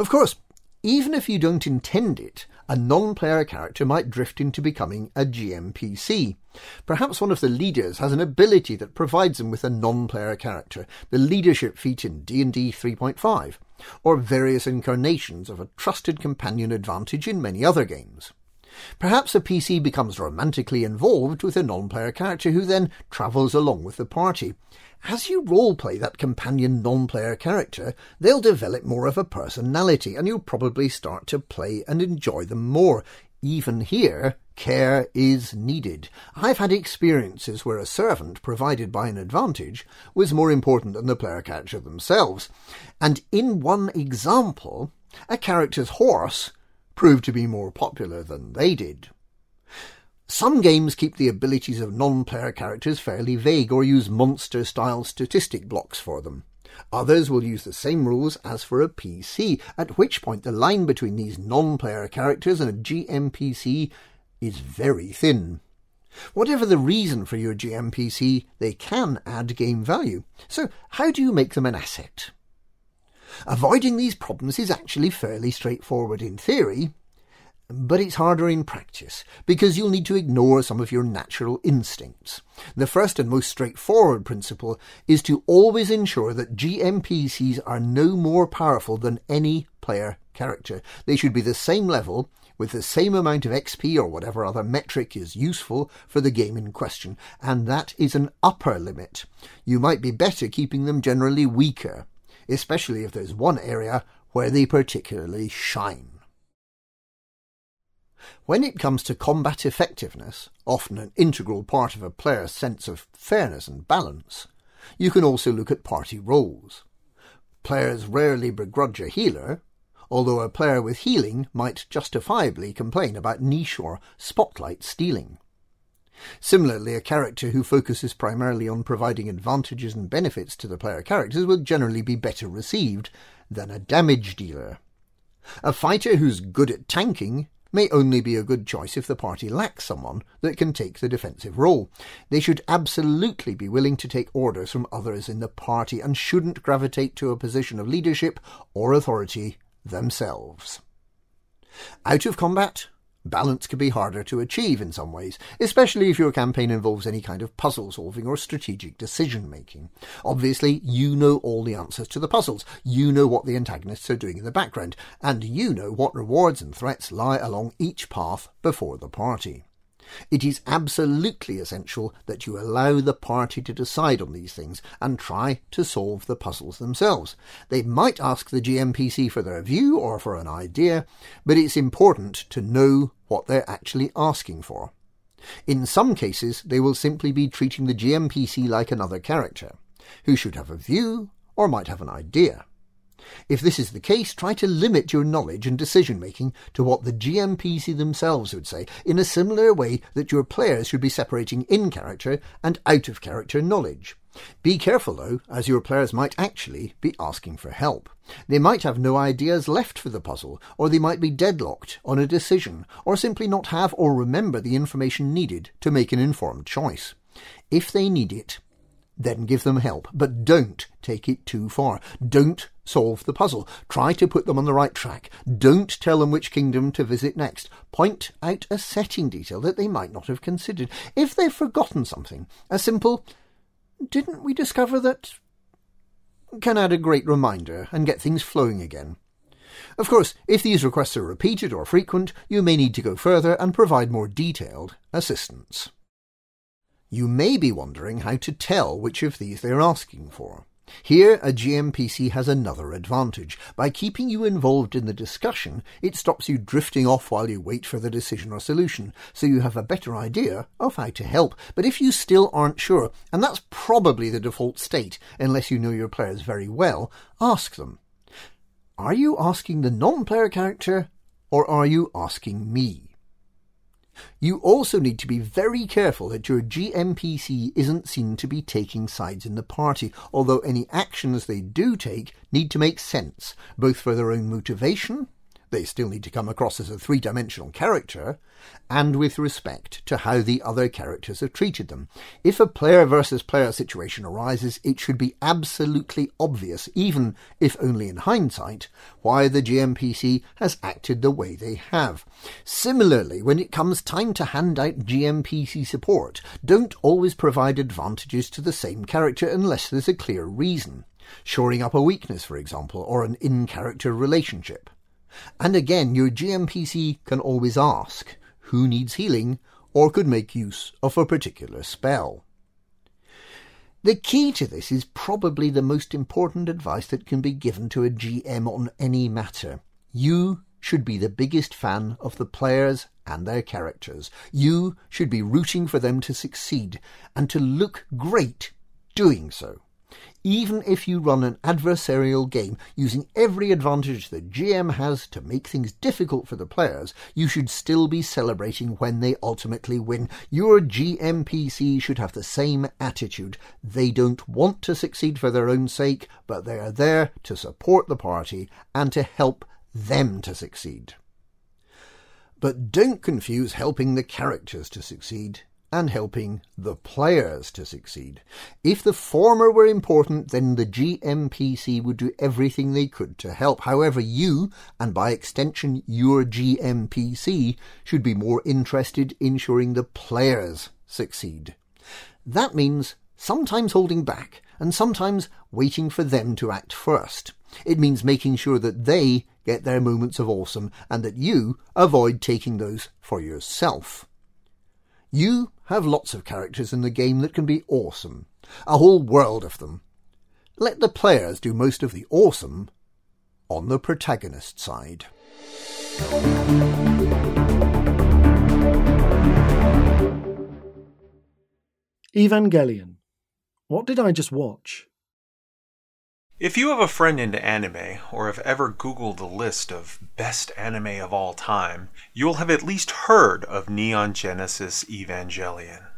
Of course, even if you don't intend it, a non-player character might drift into becoming a GMPC. Perhaps one of the leaders has an ability that provides them with a non-player character, the leadership feat in D&D 3.5, or various incarnations of a trusted companion advantage in many other games. Perhaps a PC becomes romantically involved with a non-player character who then travels along with the party. As you roleplay that companion non-player character, they'll develop more of a personality and you'll probably start to play and enjoy them more. Even here, care is needed. I've had experiences where a servant provided by an advantage was more important than the player character themselves. And in one example, a character's horse proved to be more popular than they did. Some games keep the abilities of non-player characters fairly vague or use monster-style statistic blocks for them. Others will use the same rules as for a PC, at which point the line between these non-player characters and a GMPC is very thin. Whatever the reason for your GMPC, they can add game value. So how do you make them an asset? Avoiding these problems is actually fairly straightforward in theory, but it's harder in practice because you'll need to ignore some of your natural instincts. The first and most straightforward principle is to always ensure that GMPCs are no more powerful than any player character. They should be the same level with the same amount of XP or whatever other metric is useful for the game in question, and that is an upper limit. You might be better keeping them generally weaker, especially if there's one area where they particularly shine. When it comes to combat effectiveness, often an integral part of a player's sense of fairness and balance, you can also look at party roles. Players rarely begrudge a healer, although a player with healing might justifiably complain about niche or spotlight stealing. Similarly, a character who focuses primarily on providing advantages and benefits to the player characters will generally be better received than a damage dealer. A fighter who's good at tanking may only be a good choice if the party lacks someone that can take the defensive role. They should absolutely be willing to take orders from others in the party and shouldn't gravitate to a position of leadership or authority themselves. Out of combat, Balance can be harder to achieve in some ways, especially if your campaign involves any kind of puzzle solving or strategic decision making. Obviously, you know all the answers to the puzzles, you know what the antagonists are doing in the background, and you know what rewards and threats lie along each path before the party. It is absolutely essential that you allow the party to decide on these things and try to solve the puzzles themselves. They might ask the GMPC for their view or for an idea, but it's important to know what they're actually asking for. In some cases, they will simply be treating the GMPC like another character, who should have a view or might have an idea. If this is the case, try to limit your knowledge and decision making to what the GMPC themselves would say, in a similar way that your players should be separating in character and out of character knowledge. Be careful, though, as your players might actually be asking for help. They might have no ideas left for the puzzle, or they might be deadlocked on a decision, or simply not have or remember the information needed to make an informed choice. If they need it, then give them help, but don't take it too far. Don't solve the puzzle. Try to put them on the right track. Don't tell them which kingdom to visit next. Point out a setting detail that they might not have considered. If they've forgotten something, a simple, didn't we discover that, can add a great reminder and get things flowing again. Of course, if these requests are repeated or frequent, you may need to go further and provide more detailed assistance. You may be wondering how to tell which of these they're asking for. Here, a GMPC has another advantage. By keeping you involved in the discussion, it stops you drifting off while you wait for the decision or solution, so you have a better idea of how to help. But if you still aren't sure, and that's probably the default state, unless you know your players very well, ask them. Are you asking the non-player character, or are you asking me? You also need to be very careful that your GMPC isn't seen to be taking sides in the party, although any actions they do take need to make sense, both for their own motivation they still need to come across as a three dimensional character, and with respect to how the other characters have treated them. If a player versus player situation arises, it should be absolutely obvious, even if only in hindsight, why the GMPC has acted the way they have. Similarly, when it comes time to hand out GMPC support, don't always provide advantages to the same character unless there's a clear reason. Shoring up a weakness, for example, or an in character relationship. And again, your GMPC can always ask, who needs healing or could make use of a particular spell. The key to this is probably the most important advice that can be given to a GM on any matter. You should be the biggest fan of the players and their characters. You should be rooting for them to succeed and to look great doing so. Even if you run an adversarial game using every advantage the GM has to make things difficult for the players, you should still be celebrating when they ultimately win. Your GMPC should have the same attitude. They don't want to succeed for their own sake, but they are there to support the party and to help them to succeed. But don't confuse helping the characters to succeed and helping the players to succeed. If the former were important, then the GMPC would do everything they could to help. However, you, and by extension your GMPC, should be more interested in ensuring the players succeed. That means sometimes holding back and sometimes waiting for them to act first. It means making sure that they get their moments of awesome and that you avoid taking those for yourself. You have lots of characters in the game that can be awesome, a whole world of them. Let the players do most of the awesome on the protagonist side. Evangelion. What did I just watch? If you have a friend into anime, or have ever Googled the list of best anime of all time, you will have at least heard of Neon Genesis Evangelion.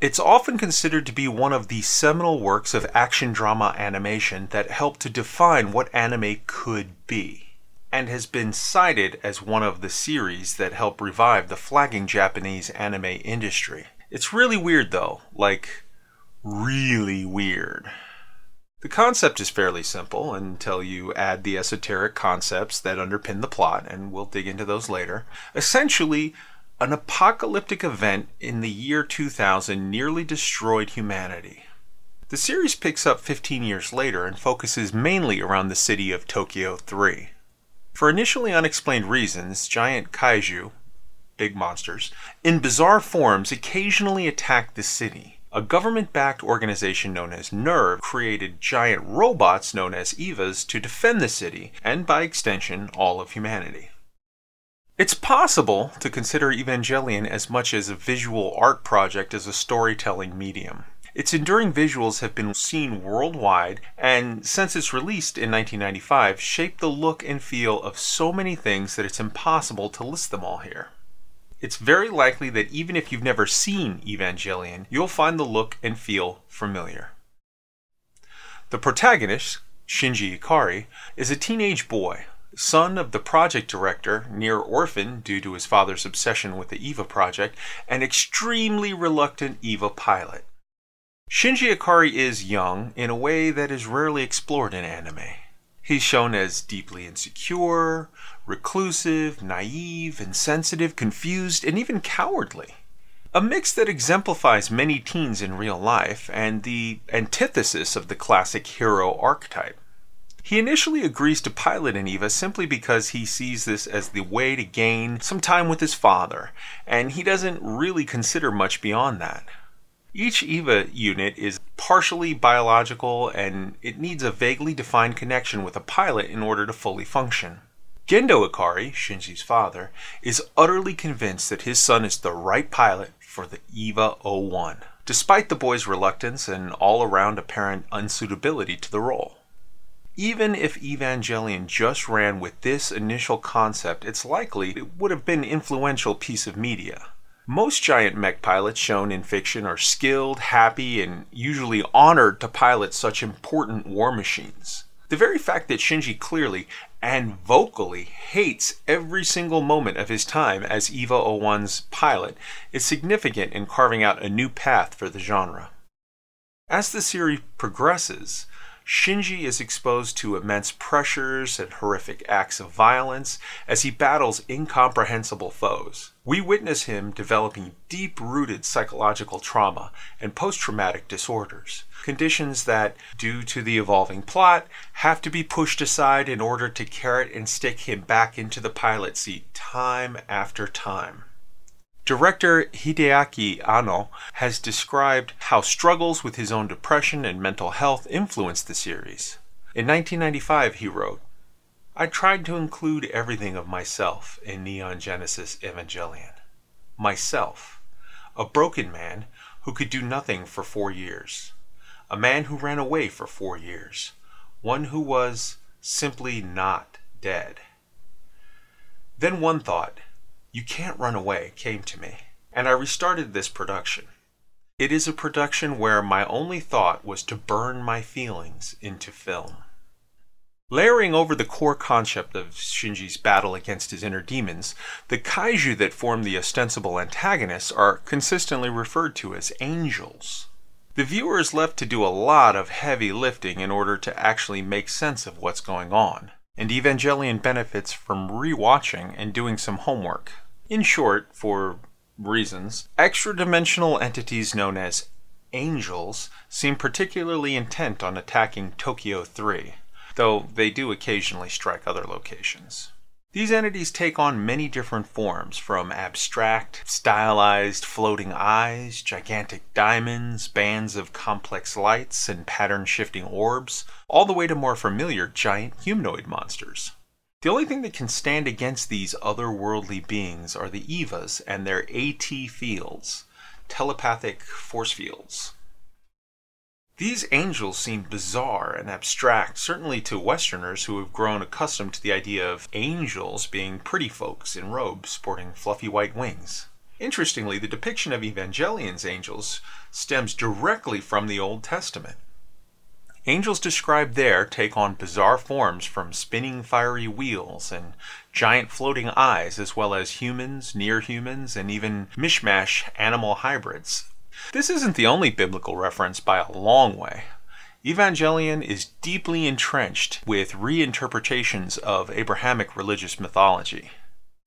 It's often considered to be one of the seminal works of action drama animation that helped to define what anime could be, and has been cited as one of the series that helped revive the flagging Japanese anime industry. It's really weird though, like, really weird. The concept is fairly simple until you add the esoteric concepts that underpin the plot, and we'll dig into those later. Essentially, an apocalyptic event in the year 2000 nearly destroyed humanity. The series picks up 15 years later and focuses mainly around the city of Tokyo 3. For initially unexplained reasons, giant kaiju, big monsters, in bizarre forms occasionally attack the city a government backed organization known as NERV created giant robots known as EVAs to defend the city, and by extension, all of humanity. It's possible to consider Evangelion as much as a visual art project as a storytelling medium. Its enduring visuals have been seen worldwide, and since its release in 1995, shaped the look and feel of so many things that it's impossible to list them all here it's very likely that even if you've never seen Evangelion, you'll find the look and feel familiar. The protagonist, Shinji Ikari, is a teenage boy, son of the project director, near orphan due to his father's obsession with the EVA project, and extremely reluctant EVA pilot. Shinji Ikari is young in a way that is rarely explored in anime. He's shown as deeply insecure, reclusive, naive, insensitive, confused, and even cowardly. A mix that exemplifies many teens in real life and the antithesis of the classic hero archetype. He initially agrees to pilot an EVA simply because he sees this as the way to gain some time with his father, and he doesn't really consider much beyond that. Each EVA unit is partially biological and it needs a vaguely defined connection with a pilot in order to fully function. Gendo Ikari, Shinji's father, is utterly convinced that his son is the right pilot for the EVA 01, despite the boy's reluctance and all around apparent unsuitability to the role. Even if Evangelion just ran with this initial concept, it's likely it would have been an influential piece of media. Most giant mech pilots shown in fiction are skilled, happy, and usually honored to pilot such important war machines. The very fact that Shinji clearly and vocally hates every single moment of his time as EVA 01's pilot is significant in carving out a new path for the genre. As the series progresses, Shinji is exposed to immense pressures and horrific acts of violence as he battles incomprehensible foes. We witness him developing deep rooted psychological trauma and post traumatic disorders, conditions that, due to the evolving plot, have to be pushed aside in order to carrot and stick him back into the pilot seat time after time. Director Hideaki Anno has described how struggles with his own depression and mental health influenced the series. In 1995, he wrote, I tried to include everything of myself in Neon Genesis Evangelion. Myself, a broken man who could do nothing for four years, a man who ran away for four years, one who was simply not dead. Then one thought, you can't run away, came to me, and I restarted this production. It is a production where my only thought was to burn my feelings into film. Layering over the core concept of Shinji's battle against his inner demons, the kaiju that form the ostensible antagonists are consistently referred to as angels. The viewer is left to do a lot of heavy lifting in order to actually make sense of what's going on, and Evangelion benefits from rewatching and doing some homework. In short, for reasons, extra dimensional entities known as angels seem particularly intent on attacking Tokyo 3 though they do occasionally strike other locations. These entities take on many different forms, from abstract, stylized floating eyes, gigantic diamonds, bands of complex lights, and pattern shifting orbs, all the way to more familiar giant humanoid monsters. The only thing that can stand against these otherworldly beings are the Evas and their AT fields, telepathic force fields. These angels seem bizarre and abstract, certainly to Westerners who have grown accustomed to the idea of angels being pretty folks in robes sporting fluffy white wings. Interestingly, the depiction of Evangelion's angels stems directly from the Old Testament. Angels described there take on bizarre forms from spinning fiery wheels and giant floating eyes, as well as humans, near humans, and even mishmash animal hybrids, this isn't the only biblical reference by a long way. Evangelion is deeply entrenched with reinterpretations of Abrahamic religious mythology.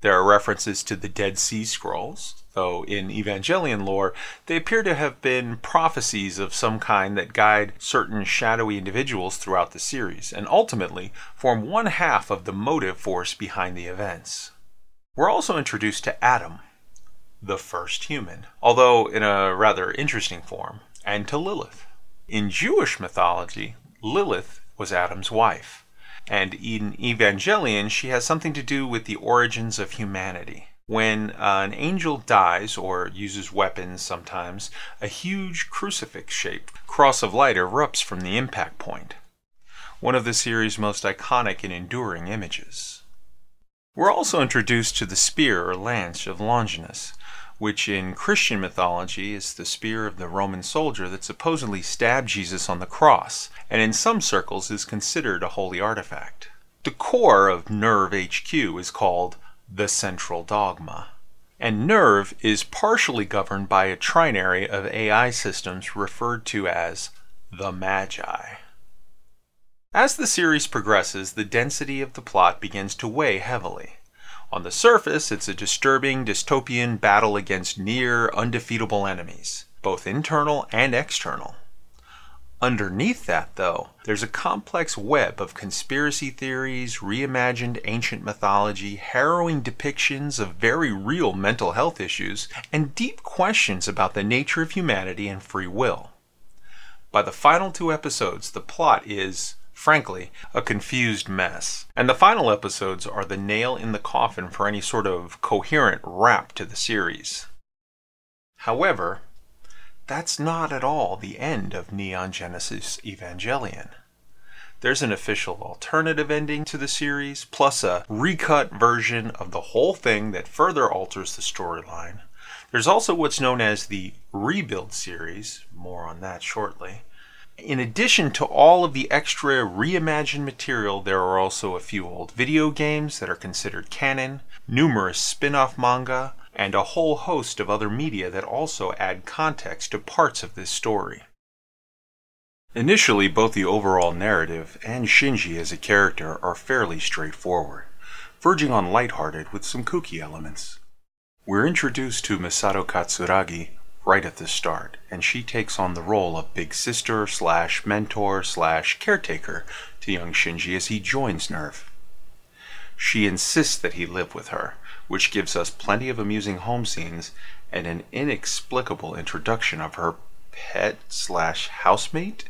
There are references to the Dead Sea Scrolls, though in Evangelion lore they appear to have been prophecies of some kind that guide certain shadowy individuals throughout the series, and ultimately form one half of the motive force behind the events. We're also introduced to Adam, the first human, although in a rather interesting form, and to Lilith. In Jewish mythology, Lilith was Adam's wife, and in Evangelion, she has something to do with the origins of humanity. When an angel dies or uses weapons sometimes, a huge crucifix shaped cross of light erupts from the impact point. One of the series' most iconic and enduring images. We're also introduced to the spear or lance of Longinus, which in Christian mythology is the spear of the Roman soldier that supposedly stabbed Jesus on the cross, and in some circles is considered a holy artifact. The core of NERV HQ is called the Central Dogma. And NERV is partially governed by a trinary of AI systems referred to as the Magi. As the series progresses, the density of the plot begins to weigh heavily. On the surface, it's a disturbing dystopian battle against near undefeatable enemies, both internal and external. Underneath that, though, there's a complex web of conspiracy theories, reimagined ancient mythology, harrowing depictions of very real mental health issues, and deep questions about the nature of humanity and free will. By the final two episodes, the plot is frankly, a confused mess. And the final episodes are the nail in the coffin for any sort of coherent wrap to the series. However, that's not at all the end of Neon Genesis Evangelion. There's an official alternative ending to the series, plus a recut version of the whole thing that further alters the storyline. There's also what's known as the Rebuild series, more on that shortly, in addition to all of the extra reimagined material, there are also a few old video games that are considered canon, numerous spin off manga, and a whole host of other media that also add context to parts of this story. Initially, both the overall narrative and Shinji as a character are fairly straightforward, verging on lighthearted with some kooky elements. We're introduced to Misato Katsuragi, right at the start, and she takes on the role of big sister slash mentor slash caretaker to young Shinji as he joins NERV. She insists that he live with her, which gives us plenty of amusing home scenes and an inexplicable introduction of her pet slash housemate,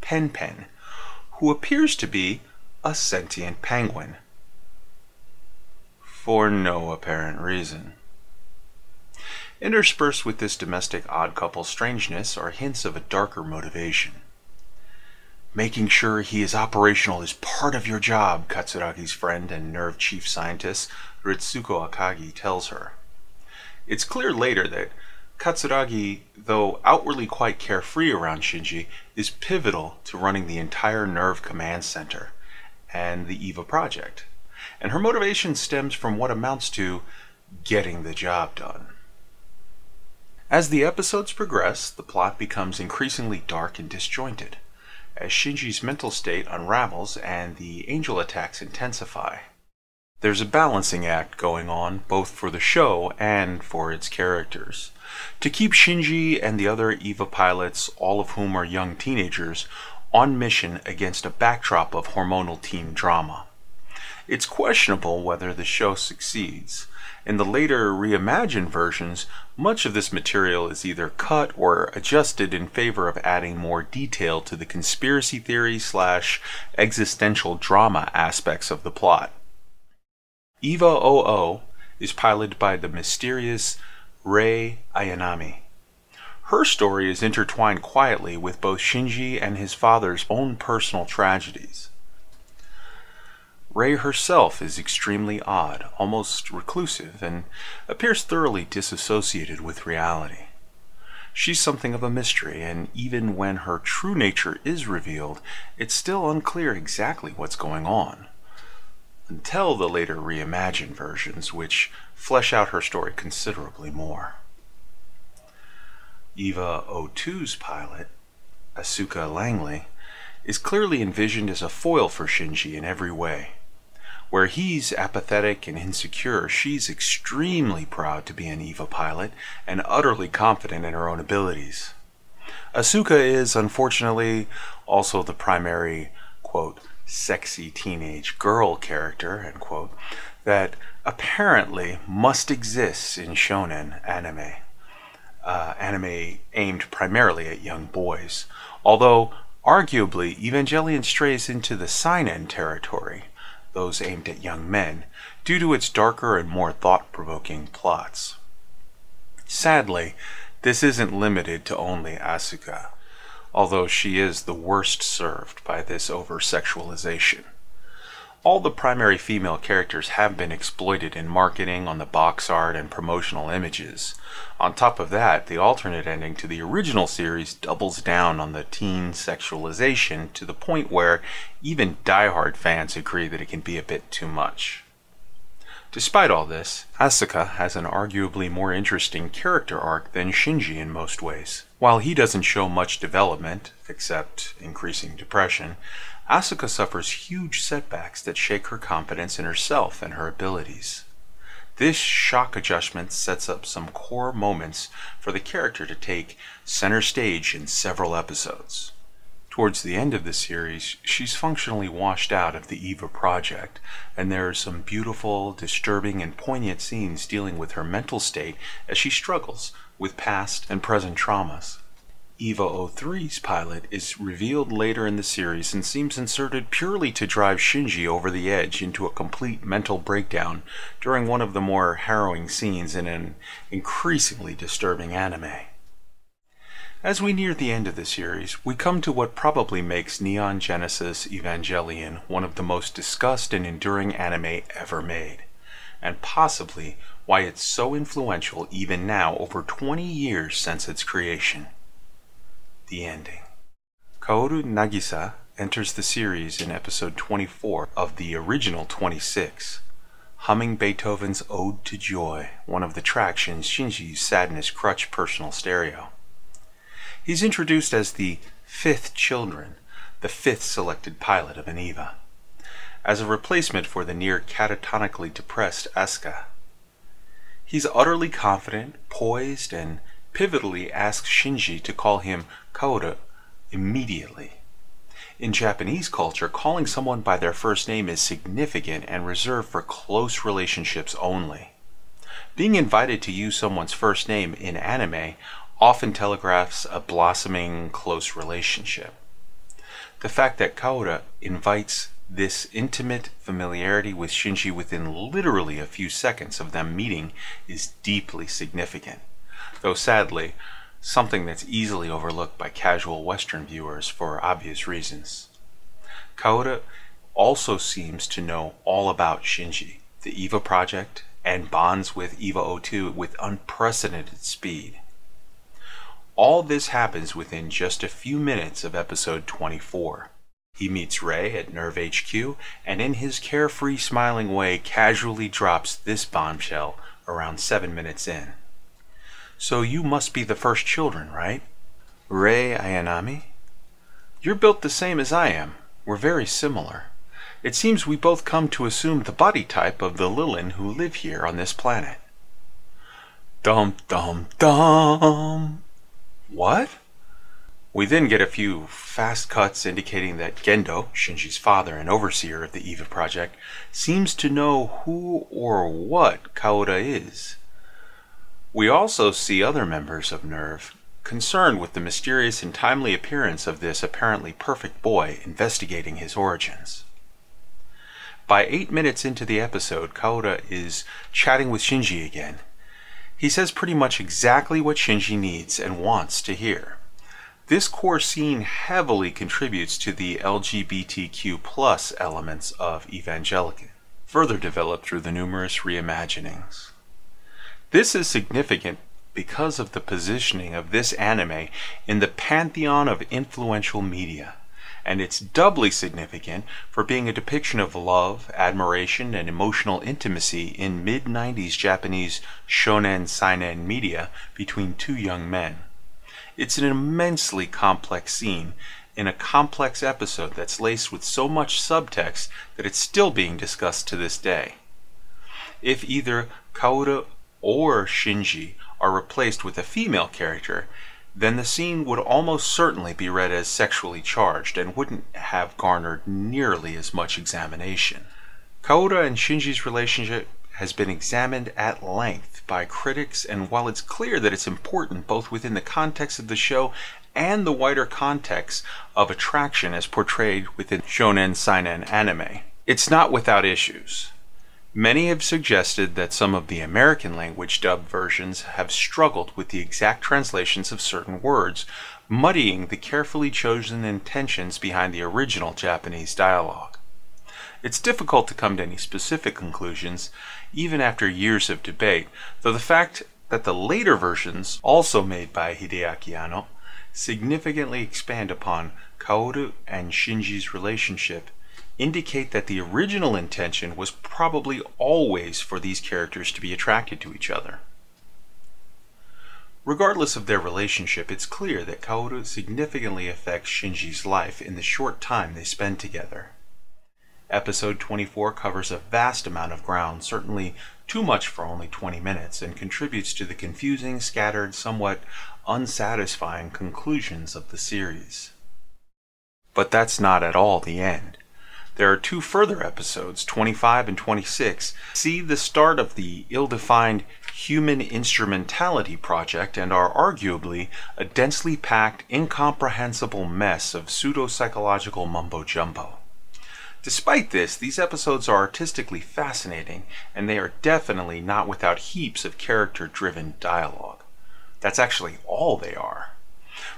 Pen Pen, who appears to be a sentient penguin. For no apparent reason. Interspersed with this domestic odd couple strangeness are hints of a darker motivation. Making sure he is operational is part of your job, Katsuragi's friend and NERV chief scientist, Ritsuko Akagi, tells her. It's clear later that Katsuragi, though outwardly quite carefree around Shinji, is pivotal to running the entire NERV Command Center and the EVA project. And her motivation stems from what amounts to getting the job done. As the episodes progress, the plot becomes increasingly dark and disjointed, as Shinji's mental state unravels and the angel attacks intensify. There's a balancing act going on, both for the show and for its characters. To keep Shinji and the other EVA pilots, all of whom are young teenagers, on mission against a backdrop of hormonal teen drama. It's questionable whether the show succeeds. In the later reimagined versions, much of this material is either cut or adjusted in favor of adding more detail to the conspiracy theory slash existential drama aspects of the plot. Eva 00 is piloted by the mysterious Rei Ayanami. Her story is intertwined quietly with both Shinji and his father's own personal tragedies. Rei herself is extremely odd, almost reclusive, and appears thoroughly disassociated with reality. She's something of a mystery, and even when her true nature is revealed, it's still unclear exactly what's going on. Until the later reimagined versions, which flesh out her story considerably more. Eva 02's pilot, Asuka Langley, is clearly envisioned as a foil for Shinji in every way. Where he's apathetic and insecure, she's extremely proud to be an EVA pilot and utterly confident in her own abilities. Asuka is, unfortunately, also the primary, quote, sexy teenage girl character, end quote, that apparently must exist in shonen anime. Uh, anime aimed primarily at young boys, although arguably Evangelion strays into the seinen territory those aimed at young men, due to its darker and more thought provoking plots. Sadly, this isn't limited to only Asuka, although she is the worst served by this over sexualization. All the primary female characters have been exploited in marketing, on the box art, and promotional images. On top of that, the alternate ending to the original series doubles down on the teen sexualization to the point where even die-hard fans agree that it can be a bit too much. Despite all this, Asuka has an arguably more interesting character arc than Shinji in most ways. While he doesn't show much development, except increasing depression, Asuka suffers huge setbacks that shake her confidence in herself and her abilities. This shock adjustment sets up some core moments for the character to take center stage in several episodes. Towards the end of the series, she's functionally washed out of the EVA project, and there are some beautiful, disturbing, and poignant scenes dealing with her mental state as she struggles with past and present traumas. EVA 03's pilot is revealed later in the series and seems inserted purely to drive Shinji over the edge into a complete mental breakdown during one of the more harrowing scenes in an increasingly disturbing anime. As we near the end of the series, we come to what probably makes Neon Genesis Evangelion one of the most discussed and enduring anime ever made, and possibly why it's so influential even now over 20 years since its creation the ending. Kaoru Nagisa enters the series in episode 24 of the original 26, humming Beethoven's Ode to Joy, one of the tracks in Shinji's Sadness Crutch personal stereo. He's introduced as the fifth children, the fifth selected pilot of an EVA, as a replacement for the near catatonically depressed Asuka. He's utterly confident, poised, and pivotally asks Shinji to call him Kaoru immediately. In Japanese culture, calling someone by their first name is significant and reserved for close relationships only. Being invited to use someone's first name in anime often telegraphs a blossoming close relationship. The fact that Kaoru invites this intimate familiarity with Shinji within literally a few seconds of them meeting is deeply significant, though sadly, something that's easily overlooked by casual Western viewers for obvious reasons. Kaoru also seems to know all about Shinji, the EVA project, and bonds with EVA 02 with unprecedented speed. All this happens within just a few minutes of episode 24. He meets Rei at NERV HQ and, in his carefree, smiling way, casually drops this bombshell around seven minutes in. So you must be the first children, right? Rei Ayanami? You're built the same as I am. We're very similar. It seems we both come to assume the body type of the Lilin who live here on this planet. Dum dum dum! What? We then get a few fast cuts indicating that Gendo, Shinji's father and overseer of the EVA project, seems to know who or what Kaoru is. We also see other members of NERV concerned with the mysterious and timely appearance of this apparently perfect boy investigating his origins. By eight minutes into the episode, Kaoru is chatting with Shinji again. He says pretty much exactly what Shinji needs and wants to hear. This core scene heavily contributes to the LGBTQ plus elements of Evangelion, further developed through the numerous reimaginings. This is significant because of the positioning of this anime in the pantheon of influential media, and it's doubly significant for being a depiction of love, admiration, and emotional intimacy in mid 90s Japanese shonen seinen media between two young men. It's an immensely complex scene in a complex episode that's laced with so much subtext that it's still being discussed to this day. If either Kaoru or Shinji are replaced with a female character, then the scene would almost certainly be read as sexually charged and wouldn't have garnered nearly as much examination. Kaoru and Shinji's relationship has been examined at length by critics, and while it's clear that it's important both within the context of the show and the wider context of attraction as portrayed within shonen seinen anime, it's not without issues. Many have suggested that some of the American language dubbed versions have struggled with the exact translations of certain words, muddying the carefully chosen intentions behind the original Japanese dialogue. It's difficult to come to any specific conclusions, even after years of debate, though the fact that the later versions, also made by Hideaki Anno, significantly expand upon Kaoru and Shinji's relationship indicate that the original intention was probably always for these characters to be attracted to each other. Regardless of their relationship, it's clear that Kaoru significantly affects Shinji's life in the short time they spend together. Episode 24 covers a vast amount of ground, certainly too much for only 20 minutes, and contributes to the confusing, scattered, somewhat unsatisfying conclusions of the series. But that's not at all the end. There are two further episodes, 25 and 26, see the start of the ill defined human instrumentality project and are arguably a densely packed, incomprehensible mess of pseudo psychological mumbo jumbo. Despite this, these episodes are artistically fascinating, and they are definitely not without heaps of character driven dialogue. That's actually all they are.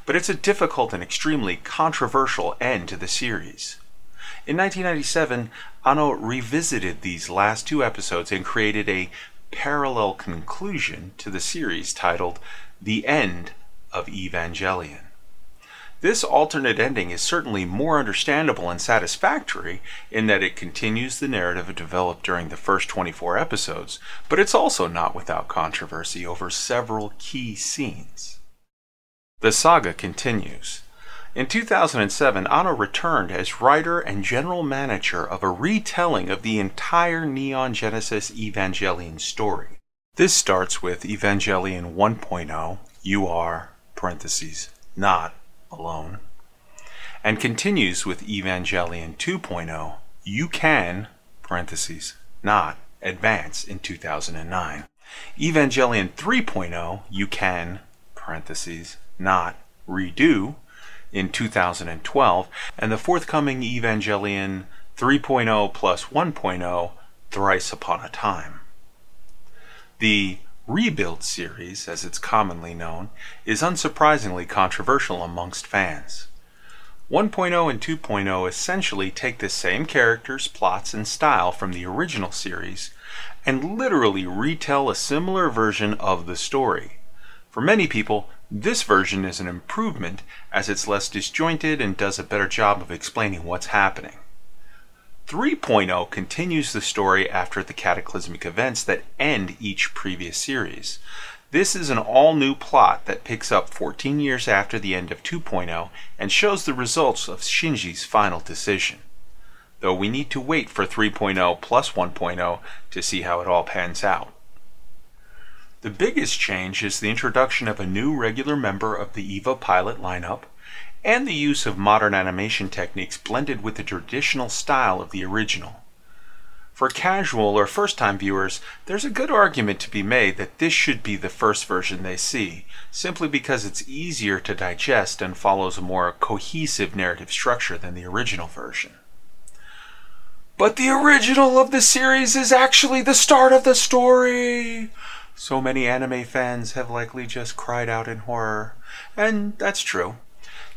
But it's a difficult and extremely controversial end to the series. In 1997, Anno revisited these last two episodes and created a parallel conclusion to the series titled The End of Evangelion. This alternate ending is certainly more understandable and satisfactory in that it continues the narrative developed during the first 24 episodes, but it's also not without controversy over several key scenes. The saga continues. In 2007, Anno returned as writer and general manager of a retelling of the entire Neon Genesis Evangelion story. This starts with Evangelion 1.0, you are, parentheses, not alone, and continues with Evangelion 2.0, You Can, parentheses, not advance in 2009. Evangelion 3.0 you can, parentheses, not redo in 2012, and the forthcoming Evangelion 3.0 plus 1.0 Thrice Upon a Time. The Rebuild series, as it's commonly known, is unsurprisingly controversial amongst fans. 1.0 and 2.0 essentially take the same characters, plots, and style from the original series and literally retell a similar version of the story. For many people, this version is an improvement as it's less disjointed and does a better job of explaining what's happening. 3.0 continues the story after the cataclysmic events that end each previous series. This is an all new plot that picks up 14 years after the end of 2.0 and shows the results of Shinji's final decision. Though we need to wait for 3.0 plus 1.0 to see how it all pans out. The biggest change is the introduction of a new regular member of the EVA pilot lineup and the use of modern animation techniques blended with the traditional style of the original. For casual or first time viewers, there's a good argument to be made that this should be the first version they see, simply because it's easier to digest and follows a more cohesive narrative structure than the original version. But the original of the series is actually the start of the story! So many anime fans have likely just cried out in horror. And that's true.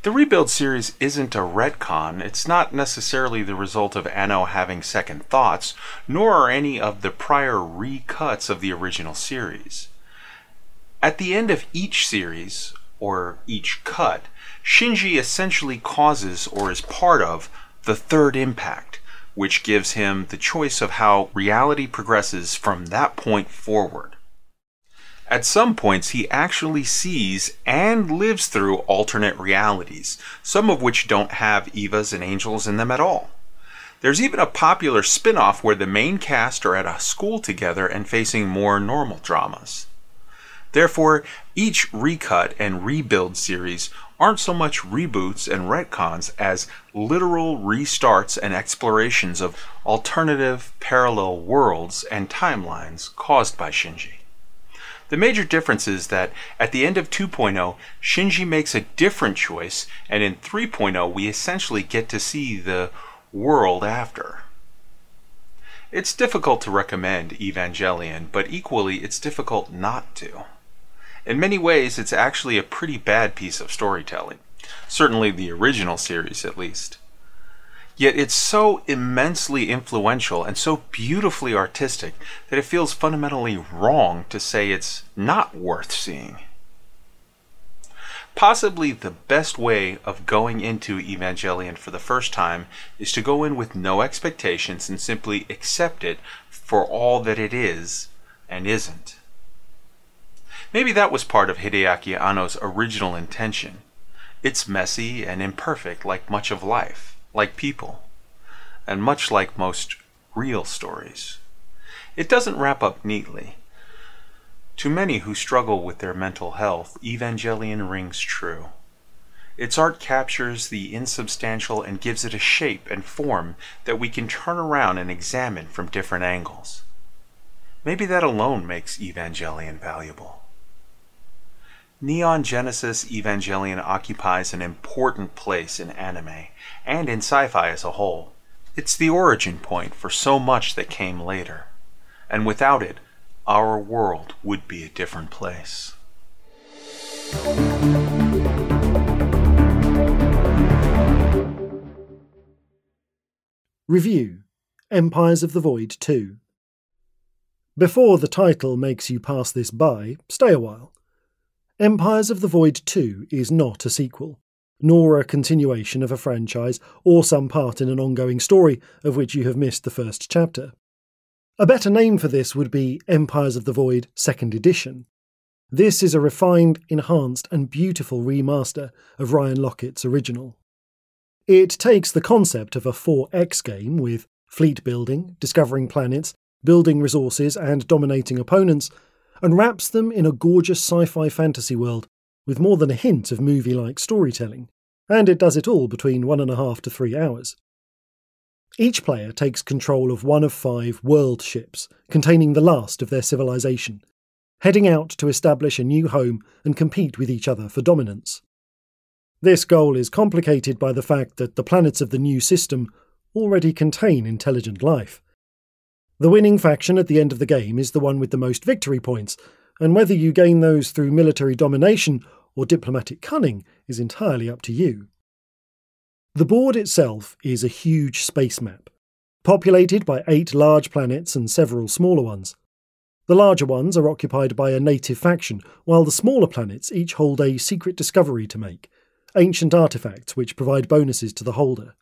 The Rebuild series isn't a retcon. It's not necessarily the result of Anno having second thoughts, nor are any of the prior recuts of the original series. At the end of each series, or each cut, Shinji essentially causes or is part of the third impact, which gives him the choice of how reality progresses from that point forward. At some points, he actually sees and lives through alternate realities, some of which don't have Evas and angels in them at all. There's even a popular spin off where the main cast are at a school together and facing more normal dramas. Therefore, each recut and rebuild series aren't so much reboots and retcons as literal restarts and explorations of alternative parallel worlds and timelines caused by Shinji. The major difference is that at the end of 2.0, Shinji makes a different choice, and in 3.0, we essentially get to see the world after. It's difficult to recommend Evangelion, but equally it's difficult not to. In many ways, it's actually a pretty bad piece of storytelling. Certainly the original series, at least. Yet it's so immensely influential and so beautifully artistic that it feels fundamentally wrong to say it's not worth seeing. Possibly the best way of going into Evangelion for the first time is to go in with no expectations and simply accept it for all that it is and isn't. Maybe that was part of Hideaki Anno's original intention. It's messy and imperfect like much of life like people, and much like most real stories. It doesn't wrap up neatly. To many who struggle with their mental health, Evangelion rings true. Its art captures the insubstantial and gives it a shape and form that we can turn around and examine from different angles. Maybe that alone makes Evangelion valuable. Neon Genesis Evangelion occupies an important place in anime and in sci fi as a whole. It's the origin point for so much that came later, and without it, our world would be a different place. Review Empires of the Void 2. Before the title makes you pass this by, stay a while. Empires of the Void 2 is not a sequel, nor a continuation of a franchise or some part in an ongoing story of which you have missed the first chapter. A better name for this would be Empires of the Void 2nd Edition. This is a refined, enhanced, and beautiful remaster of Ryan Laukat's original. It takes the concept of a 4X game with fleet building, discovering planets, building resources, and dominating opponents and wraps them in a gorgeous sci fi fantasy world with more than a hint of movie like storytelling, and it does it all between one and a half to three hours. Each player takes control of one of five world ships, containing the last of their civilization, heading out to establish a new home and compete with each other for dominance. This goal is complicated by the fact that the planets of the new system already contain intelligent life. The winning faction at the end of the game is the one with the most victory points, and whether you gain those through military domination or diplomatic cunning is entirely up to you. The board itself is a huge space map, populated by eight large planets and several smaller ones. The larger ones are occupied by a native faction, while the smaller planets each hold a secret discovery to make ancient artifacts which provide bonuses to the holder.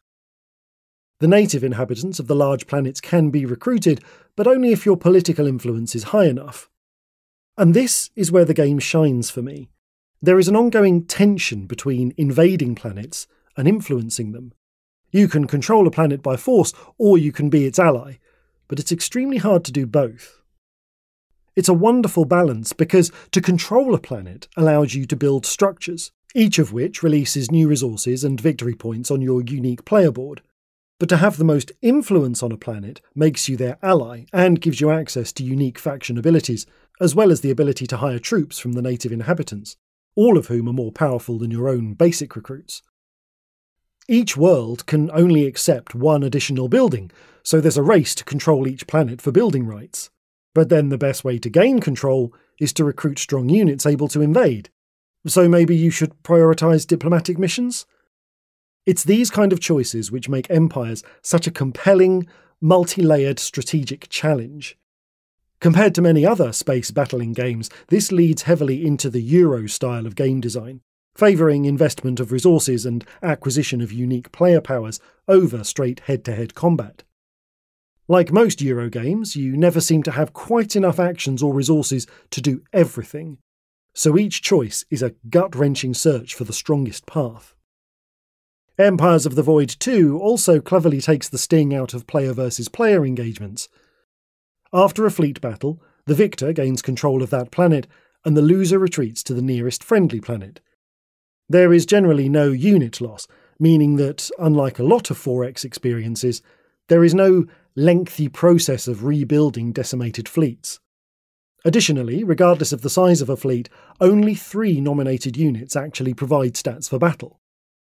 The native inhabitants of the large planets can be recruited, but only if your political influence is high enough. And this is where the game shines for me. There is an ongoing tension between invading planets and influencing them. You can control a planet by force, or you can be its ally, but it's extremely hard to do both. It's a wonderful balance because to control a planet allows you to build structures, each of which releases new resources and victory points on your unique player board. But to have the most influence on a planet makes you their ally and gives you access to unique faction abilities, as well as the ability to hire troops from the native inhabitants, all of whom are more powerful than your own basic recruits. Each world can only accept one additional building, so there's a race to control each planet for building rights. But then the best way to gain control is to recruit strong units able to invade. So maybe you should prioritise diplomatic missions? It's these kind of choices which make Empires such a compelling, multi layered strategic challenge. Compared to many other space battling games, this leads heavily into the Euro style of game design, favouring investment of resources and acquisition of unique player powers over straight head to head combat. Like most Euro games, you never seem to have quite enough actions or resources to do everything, so each choice is a gut wrenching search for the strongest path. Empires of the Void 2 also cleverly takes the sting out of player versus player engagements. After a fleet battle, the victor gains control of that planet, and the loser retreats to the nearest friendly planet. There is generally no unit loss, meaning that, unlike a lot of 4X experiences, there is no lengthy process of rebuilding decimated fleets. Additionally, regardless of the size of a fleet, only three nominated units actually provide stats for battle.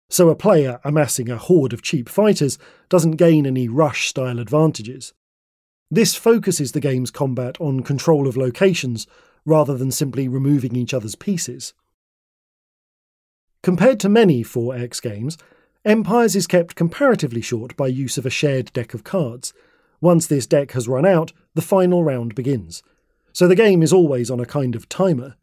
So a player amassing a horde of cheap fighters doesn't gain any rush style advantages. This focuses the game's combat on control of locations rather than simply removing each other's pieces. Compared to many 4X games, Empires is kept comparatively short by use of a shared deck of cards, once this deck has run out, the final round begins, so the game is always on a kind of timer.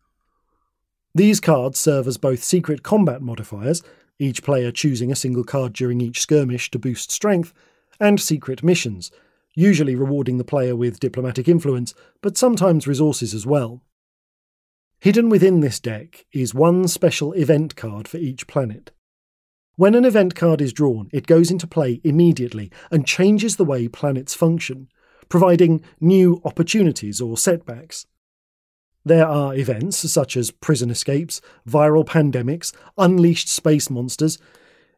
These cards serve as both secret combat modifiers, each player choosing a single card during each skirmish to boost strength, and secret missions, usually rewarding the player with diplomatic influence, but sometimes resources as well. Hidden within this deck is one special event card for each planet. When an event card is drawn, it goes into play immediately and changes the way planets function, providing new opportunities or setbacks. There are events such as prison escapes, viral pandemics, unleashed space monsters,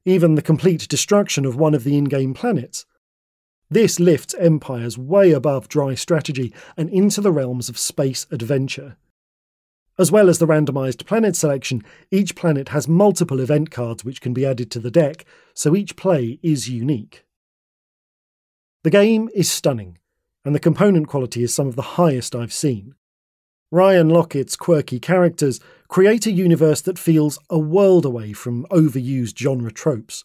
even the complete destruction of one of the in game planets. This lifts empires way above dry strategy and into the realms of space adventure. As well as the randomised planet selection, each planet has multiple event cards which can be added to the deck, so each play is unique. The game is stunning, and the component quality is some of the highest I've seen. Ryan Laukat's quirky characters create a universe that feels a world away from overused genre tropes.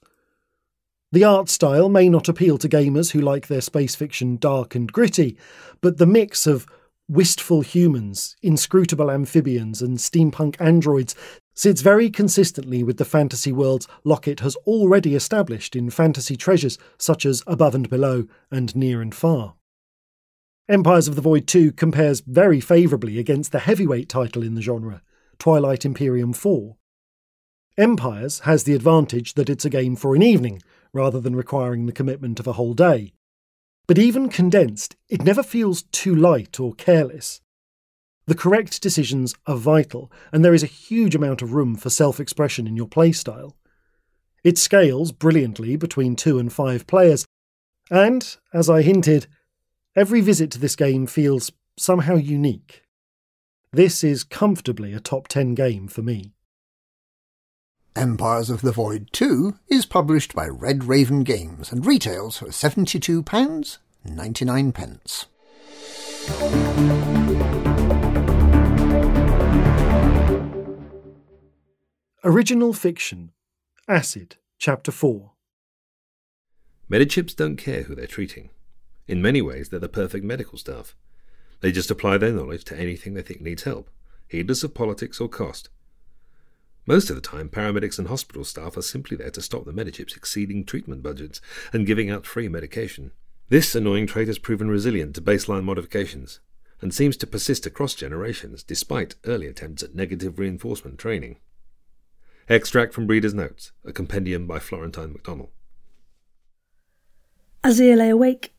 The art style may not appeal to gamers who like their space fiction dark and gritty, but the mix of wistful humans, inscrutable amphibians, and steampunk androids sits very consistently with the fantasy worlds Laukat has already established in fantasy treasures such as Above and Below and Near and Far. Empires of the Void 2 compares very favourably against the heavyweight title in the genre, Twilight Imperium 4. Empires has the advantage that it's a game for an evening, rather than requiring the commitment of a whole day, but even condensed, it never feels too light or careless. The correct decisions are vital, and there is a huge amount of room for self expression in your playstyle. It scales brilliantly between two and five players, and, as I hinted, every visit to this game feels somehow unique. This is comfortably a top 10 game for me. Empires of the Void 2 is published by Red Raven Games and retails for £72.99. pence. Original Fiction Acid, Chapter 4 Medichimps don't care who they're treating. In many ways, they're the perfect medical staff. They just apply their knowledge to anything they think needs help, heedless of politics or cost. Most of the time, paramedics and hospital staff are simply there to stop the Medichimps exceeding treatment budgets and giving out free medication. This annoying trait has proven resilient to baseline modifications and seems to persist across generations despite early attempts at negative reinforcement training. Extract from Breeder's Notes, a compendium by Florentine MacDonald. Azir lay awake.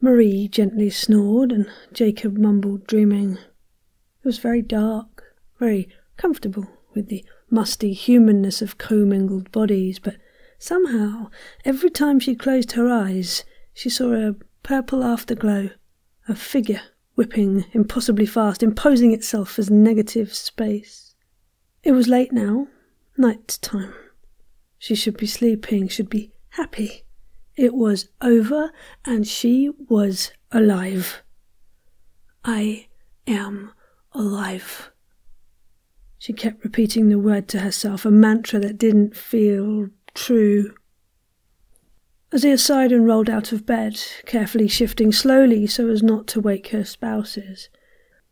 Marie gently snored, and Jacob mumbled, dreaming. It was very dark, very comfortable with the musty humanness of commingled bodies, but somehow, every time she closed her eyes, she saw a purple afterglow, a figure whipping impossibly fast, imposing itself as negative space. It was late now, night time. She should be sleeping, should be happy. It was over, and she was alive. I am alive. She kept repeating the word to herself, a mantra that didn't feel true. Azir sighed and rolled out of bed, carefully shifting slowly so as not to wake her spouses.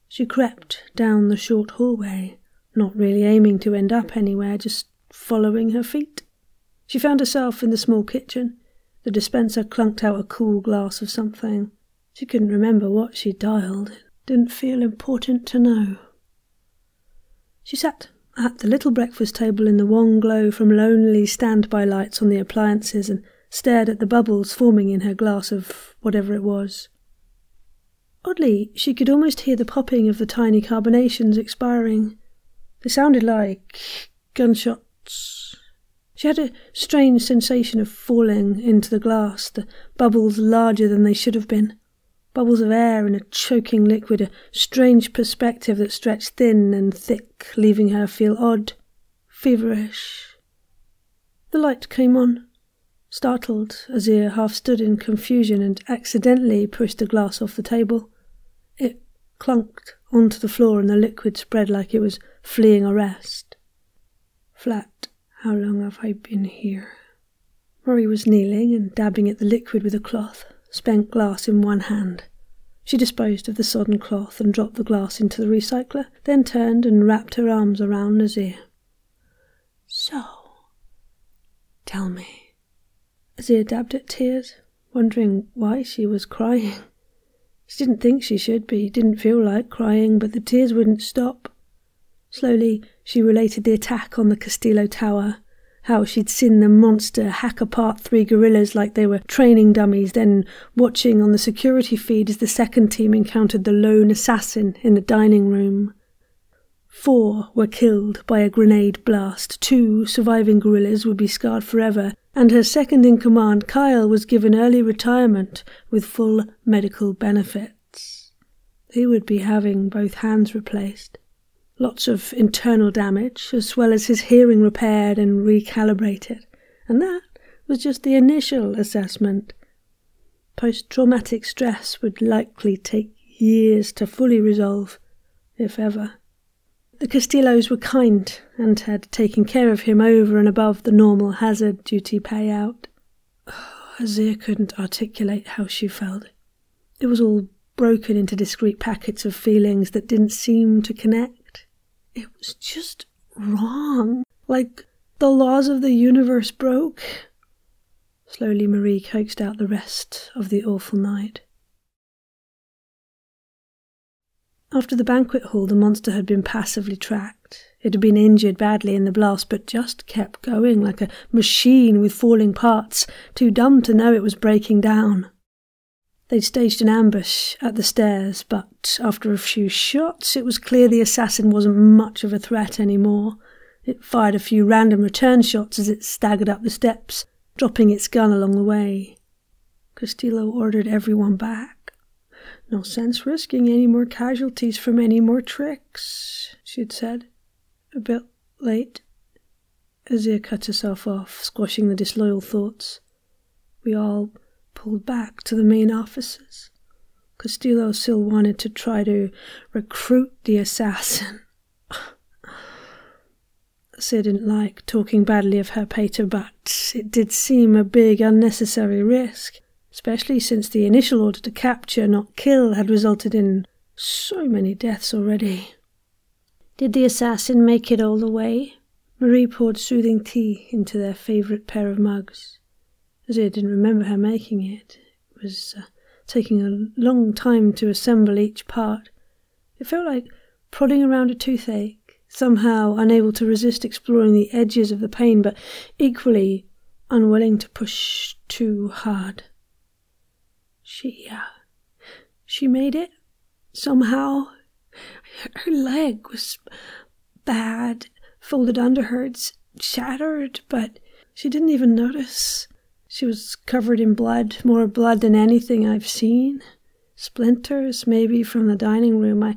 She crept down the short hallway, not really aiming to end up anywhere, just following her feet. She found herself in the small kitchen. The dispenser clunked out a cool glass of something. She couldn't remember what she dialed. It didn't feel important to know. She sat at the little breakfast table in the wan glow from lonely standby lights on the appliances and stared at the bubbles forming in her glass of whatever it was. Oddly, she could almost hear the popping of the tiny carbonations expiring. They sounded like gunshots. She had a strange sensation of falling into the glass, the bubbles larger than they should have been bubbles of air in a choking liquid, a strange perspective that stretched thin and thick, leaving her feel odd, feverish. The light came on. Startled, Azir half stood in confusion and accidentally pushed a glass off the table. It clunked onto the floor and the liquid spread like it was fleeing arrest. Flat, how long have I been here? Marie was kneeling and dabbing at the liquid with a cloth spent glass in one hand. She disposed of the sodden cloth and dropped the glass into the recycler, then turned and wrapped her arms around Azir. So, tell me. Azir dabbed at tears, wondering why she was crying. She didn't think she should be, didn't feel like crying, but the tears wouldn't stop. Slowly, she related the attack on the Castillo Tower, how she'd seen the monster hack apart three gorillas like they were training dummies, then watching on the security feed as the second team encountered the lone assassin in the dining room. Four were killed by a grenade blast, two surviving gorillas would be scarred forever, and her second in command, Kyle, was given early retirement with full medical benefits. He would be having both hands replaced lots of internal damage, as well as his hearing repaired and recalibrated. And that was just the initial assessment. Post traumatic stress would likely take years to fully resolve, if ever. The Castillos were kind and had taken care of him over and above the normal hazard duty payout. Oh, (sighs) Azir couldn't articulate how she felt. It was all broken into discrete packets of feelings that didn't seem to connect. It was just wrong. Like the laws of the universe broke. Slowly, Marie coaxed out the rest of the awful night. After the banquet hall, the monster had been passively tracked. It had been injured badly in the blast, but just kept going like a machine with falling parts, too dumb to know it was breaking down. They'd staged an ambush at the stairs, but after a few shots, it was clear the assassin wasn't much of a threat anymore. It fired a few random return shots as it staggered up the steps, dropping its gun along the way. Castillo ordered everyone back. no sense risking any more casualties from any more tricks, she'd said, a bit late. Azir cut herself off, squashing the disloyal thoughts. We all pulled back to the main offices. Castillo still wanted to try to recruit the assassin. (sighs) Sid didn't like talking badly of her pater, but it did seem a big unnecessary risk, especially since the initial order to capture, not kill, had resulted in so many deaths already. Did the assassin make it all the way? Marie poured soothing tea into their favourite pair of mugs. Azir didn't remember her making it. It was uh, taking a long time to assemble each part. It felt like prodding around a toothache, somehow unable to resist exploring the edges of the pain, but equally unwilling to push too hard. She, uh, she made it somehow. Her leg was bad, folded under her, it's shattered, but she didn't even notice. She was covered in blood, more blood than anything I've seen. Splinters, maybe, from the dining room. I.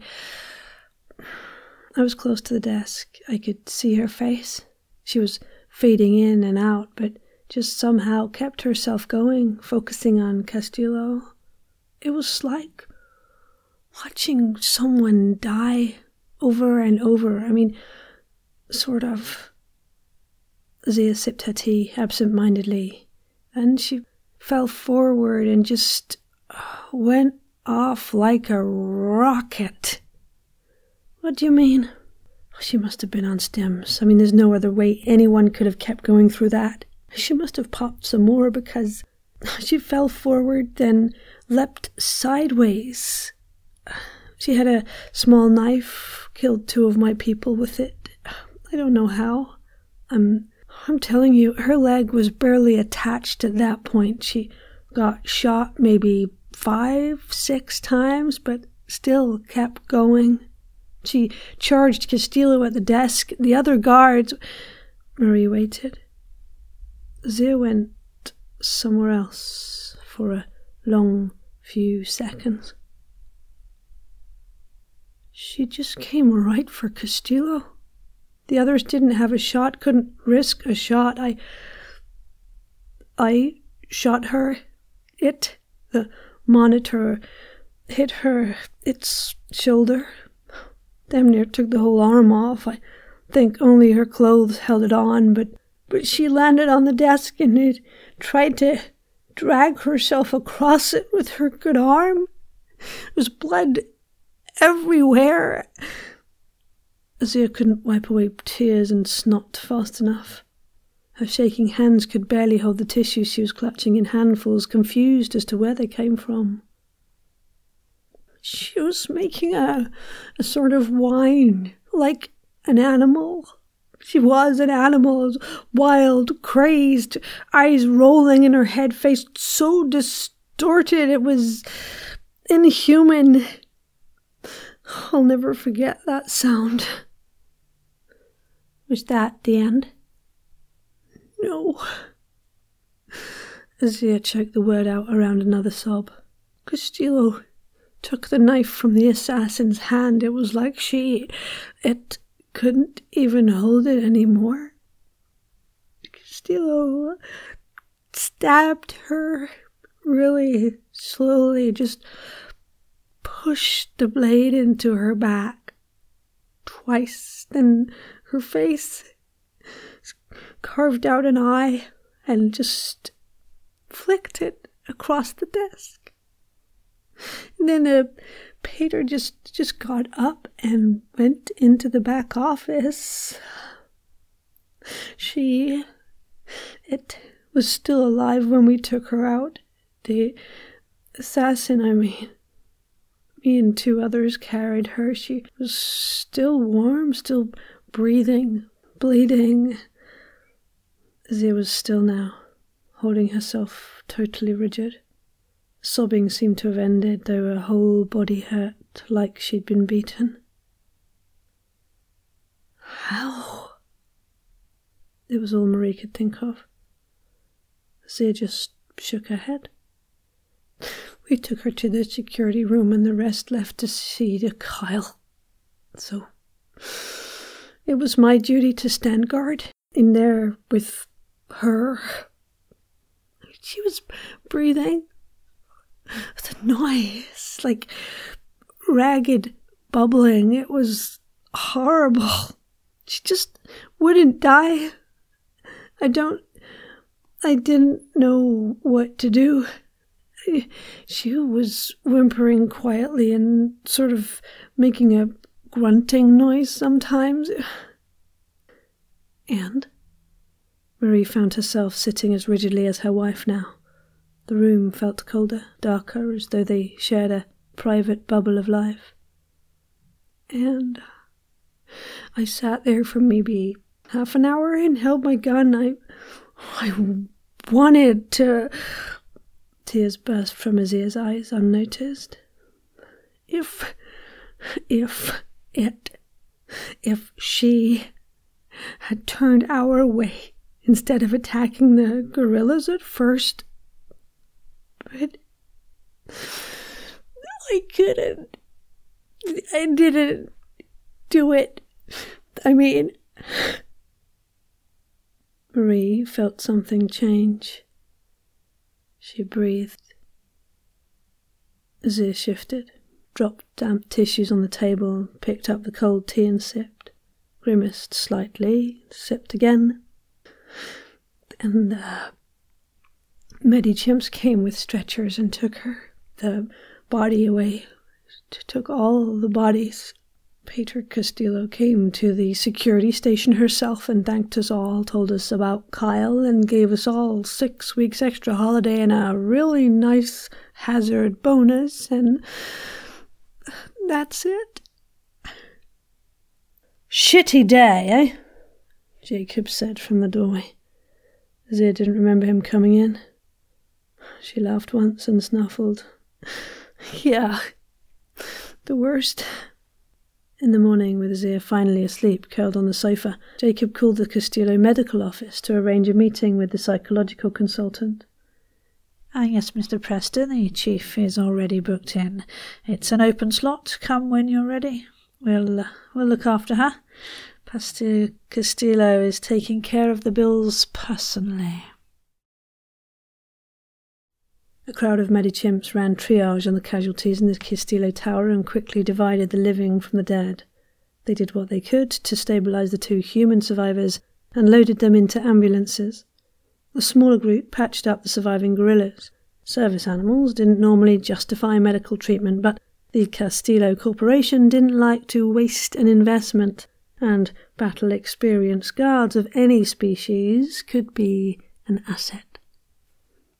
I was close to the desk. I could see her face. She was fading in and out, but just somehow kept herself going, focusing on Castillo. It was like watching someone die over and over. I mean, sort of. Zia sipped her tea absent mindedly, and she fell forward and just uh, went off like a rocket. What do you mean? She must have been on stems. I mean, there's no other way anyone could have kept going through that. She must have popped some more because (laughs) she fell forward, then leapt sideways. She had a small knife, killed two of my people with it. I don't know how. I'm I'm telling you, her leg was barely attached at that point. She got shot maybe five, six times, but still kept going. She charged Castillo at the desk. The other guards. Marie waited. Zia went somewhere else for a long few seconds. She just came right for Castillo. The others didn't have a shot, couldn't risk a shot. I. I shot her. It, the monitor, hit her, its shoulder. Damn near took the whole arm off. I think only her clothes held it on, but but she landed on the desk and it tried to drag herself across it with her good arm. There was blood everywhere. Azir couldn't wipe away tears and snot fast enough. Her shaking hands could barely hold the tissues she was clutching in handfuls, confused as to where they came from. She was making a, a sort of whine, like an animal. She was an animal, wild, crazed, eyes rolling in her head, face so distorted it was inhuman. I'll never forget that sound. Was that the end? No. Azir choked the word out around another sob. Castillo took the knife from the assassin's hand. It was like she. It couldn't even hold it anymore. Castillo stabbed her really slowly, just pushed the blade into her back twice, then her face carved out an eye and just flicked it across the desk. And then the pater just just got up and went into the back office. She it was still alive when we took her out. The assassin, I mean. Me and two others carried her. She was still warm, still breathing, bleeding. Zia was still now, holding herself totally rigid. Sobbing seemed to have ended, though her whole body hurt like she'd been beaten. How? It was all Marie could think of. Zia just shook her head. (laughs) We took her to the security room and the rest left to see to Kyle. So it was my duty to stand guard in there with her. She was breathing a noise like ragged bubbling. It was horrible. She just wouldn't die. I don't. I didn't know what to do. She was whimpering quietly and sort of making a grunting noise sometimes. And Marie found herself sitting as rigidly as her wife now. The room felt colder, darker, as though they shared a private bubble of life. And I sat there for maybe half an hour and held my gun. I, I wanted to. Tears burst from Azir's eyes unnoticed. If, if it, if she had turned our way instead of attacking the gorillas at first, but I couldn't. I didn't do it. I mean, Marie felt something change. She breathed. Azir shifted, dropped damp tissues on the table, picked up the cold tea and sipped, grimaced slightly, sipped again. And uh, the Medichimps came with stretchers and took her, the body away, took all the bodies. Pater Castillo came to the security station herself and thanked us all, told us about Kyle, and gave us all six weeks extra holiday and a really nice hazard bonus, and that's it. Shitty day, eh? Jacob said from the doorway. Azir didn't remember him coming in. She laughed once and snuffled. (laughs) Yeah, the worst. In the morning, with Azir finally asleep, curled on the sofa, Jacob called the Castillo medical office to arrange a meeting with the psychological consultant. Ah, yes, Mr. Preston, the chief is already booked in. It's an open slot. Come when you're ready. We'll, uh, we'll look after her. Pater Castillo is taking care of the bills personally. A crowd of medichimps ran triage on the casualties in the Castillo Tower and quickly divided the living from the dead. They did what they could to stabilize the two human survivors and loaded them into ambulances. The smaller group patched up the surviving gorillas. Service animals didn't normally justify medical treatment, but the Castillo Corporation didn't like to waste an investment, and battle experienced guards of any species could be an asset.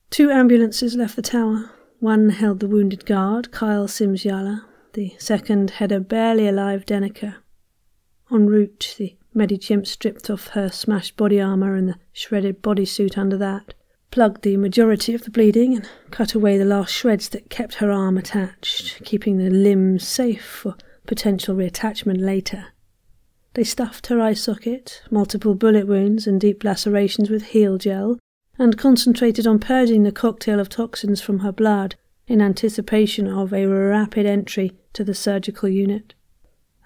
Two ambulances left the tower. One held the wounded guard, Kyle Simsyala. The second had a barely alive Denica. En route, the Medichimp stripped off her smashed body armour and the shredded bodysuit under that, plugged the majority of the bleeding, and cut away the last shreds that kept her arm attached, keeping the limb safe for potential reattachment later. They stuffed her eye socket, multiple bullet wounds, and deep lacerations with heal gel, and concentrated on purging the cocktail of toxins from her blood in anticipation of a rapid entry to the surgical unit.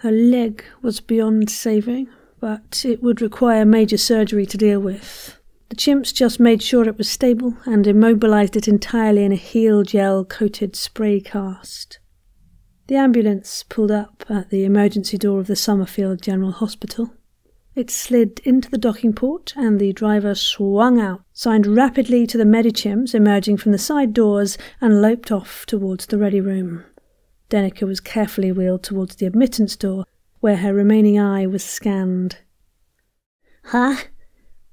Her leg was beyond saving, but it would require major surgery to deal with. The chimps just made sure it was stable and immobilized it entirely in a heal gel coated spray cast. The ambulance pulled up at the emergency door of the Summerfield General Hospital. It slid into the docking port, and the driver swung out, signed rapidly to the Medichimps emerging from the side doors, and loped off towards the ready room. Denica was carefully wheeled towards the admittance door, where her remaining eye was scanned. Huh?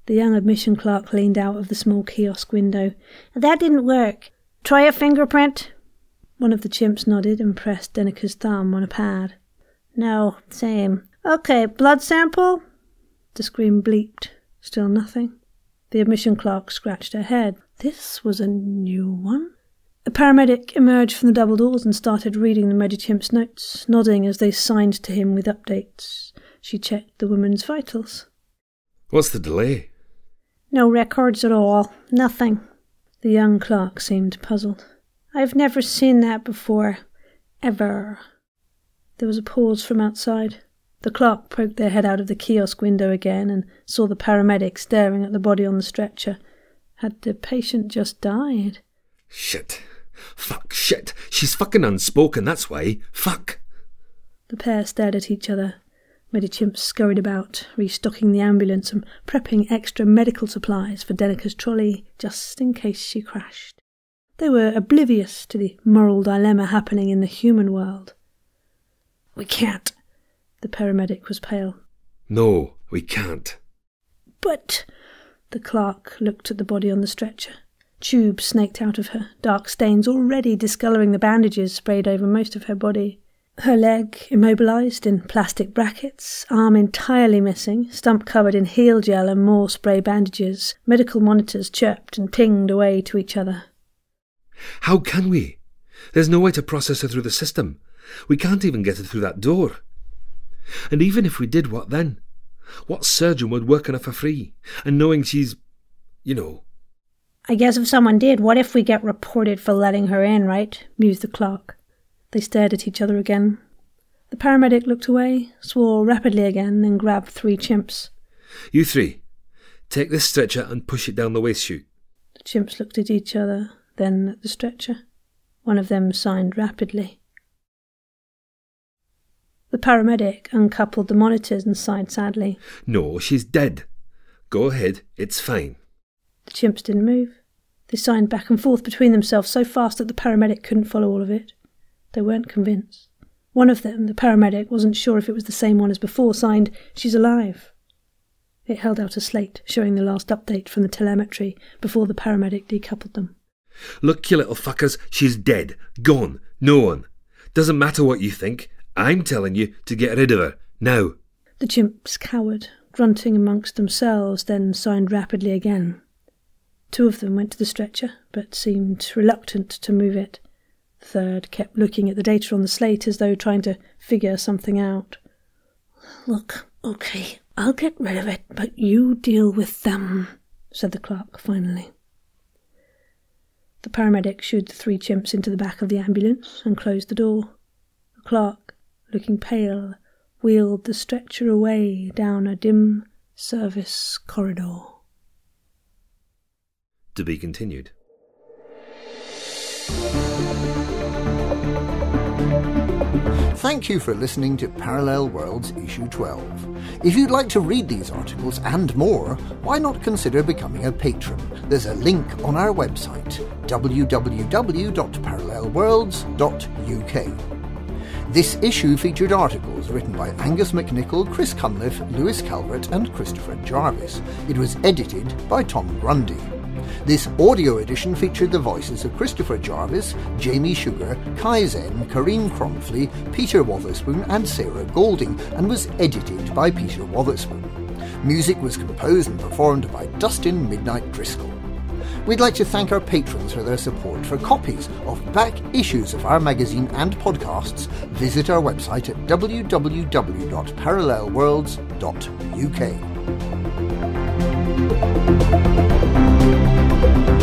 The young admission clerk leaned out of the small kiosk window. That didn't work. Try a fingerprint. One of the chimps nodded and pressed Denica's thumb on a pad. No, same. Okay, blood sample? The screen bleeped. Still nothing. The admission clerk scratched her head. This was a new one. A paramedic emerged from the double doors and started reading the Medichimp's notes, nodding as they signed to him with updates. She checked the woman's vitals. What's the delay? No records at all. Nothing. The young clerk seemed puzzled. I've never seen that before. Ever. There was a pause from outside. The clerk poked their head out of the kiosk window again and saw the paramedic staring at the body on the stretcher. Had the patient just died? Shit. Fuck, shit. She's fucking unspoken, that's why. Fuck. The pair stared at each other. Medichimp scurried about, restocking the ambulance and prepping extra medical supplies for Denica's trolley just in case she crashed. They were oblivious to the moral dilemma happening in the human world. We can't. The paramedic was pale. No, we can't. But. The clerk looked at the body on the stretcher. Tubes snaked out of her, dark stains already discolouring the bandages sprayed over most of her body. Her leg immobilized in plastic brackets, arm entirely missing, stump covered in heal gel and more spray bandages. Medical monitors chirped and pinged away to each other. How can we? There's no way to process her through the system. We can't even get her through that door. And even if we did, what then? What surgeon would work on her for free? And knowing she's, you know. I guess if someone did, what if we get reported for letting her in, right? mused the clerk. They stared at each other again. The paramedic looked away, swore rapidly again, then grabbed three chimps. You three, take this stretcher and push it down the waste chute. The chimps looked at each other, then at the stretcher. One of them signed rapidly. The paramedic uncoupled the monitors and sighed sadly. No, she's dead. Go ahead, it's fine. Chimps didn't move. They signed back and forth between themselves so fast that the paramedic couldn't follow all of it. They weren't convinced. One of them, the paramedic, wasn't sure if it was the same one as before, signed, She's alive. It held out a slate showing the last update from the telemetry before the paramedic decoupled them. Look, you little fuckers, she's dead. Gone. No one. Doesn't matter what you think. I'm telling you to get rid of her. Now. The chimps cowered, grunting amongst themselves, then signed rapidly again. Two of them went to the stretcher, but seemed reluctant to move it. The third kept looking at the data on the slate as though trying to figure something out. Look, okay, I'll get rid of it, but you deal with them, said the clerk finally. The paramedic shooed the three chimps into the back of the ambulance and closed the door. The clerk, looking pale, wheeled the stretcher away down a dim service corridor. To be continued. Thank you for listening to Parallel Worlds Issue 12. If you'd like to read these articles and more, why not consider becoming a patron? There's a link on our website, www.parallelworlds.uk. This issue featured articles written by Angus MacNicol, Chris Cunliffe, Lewis Calvert, and Christopher Jarvis. It was edited by Tom Grundy. This audio edition featured the voices of Christopher Jarvis, Jamie Sugar, Kai Zen, Kareen Cromfley, Peter Wotherspoon, and Sarah Golding, and was edited by Peter Wotherspoon. Music was composed and performed by Dustin Midnight Driscoll. We'd like to thank our patrons for their support. For copies of back issues of our magazine and podcasts, visit our website at www.parallelworlds.uk. Thank you.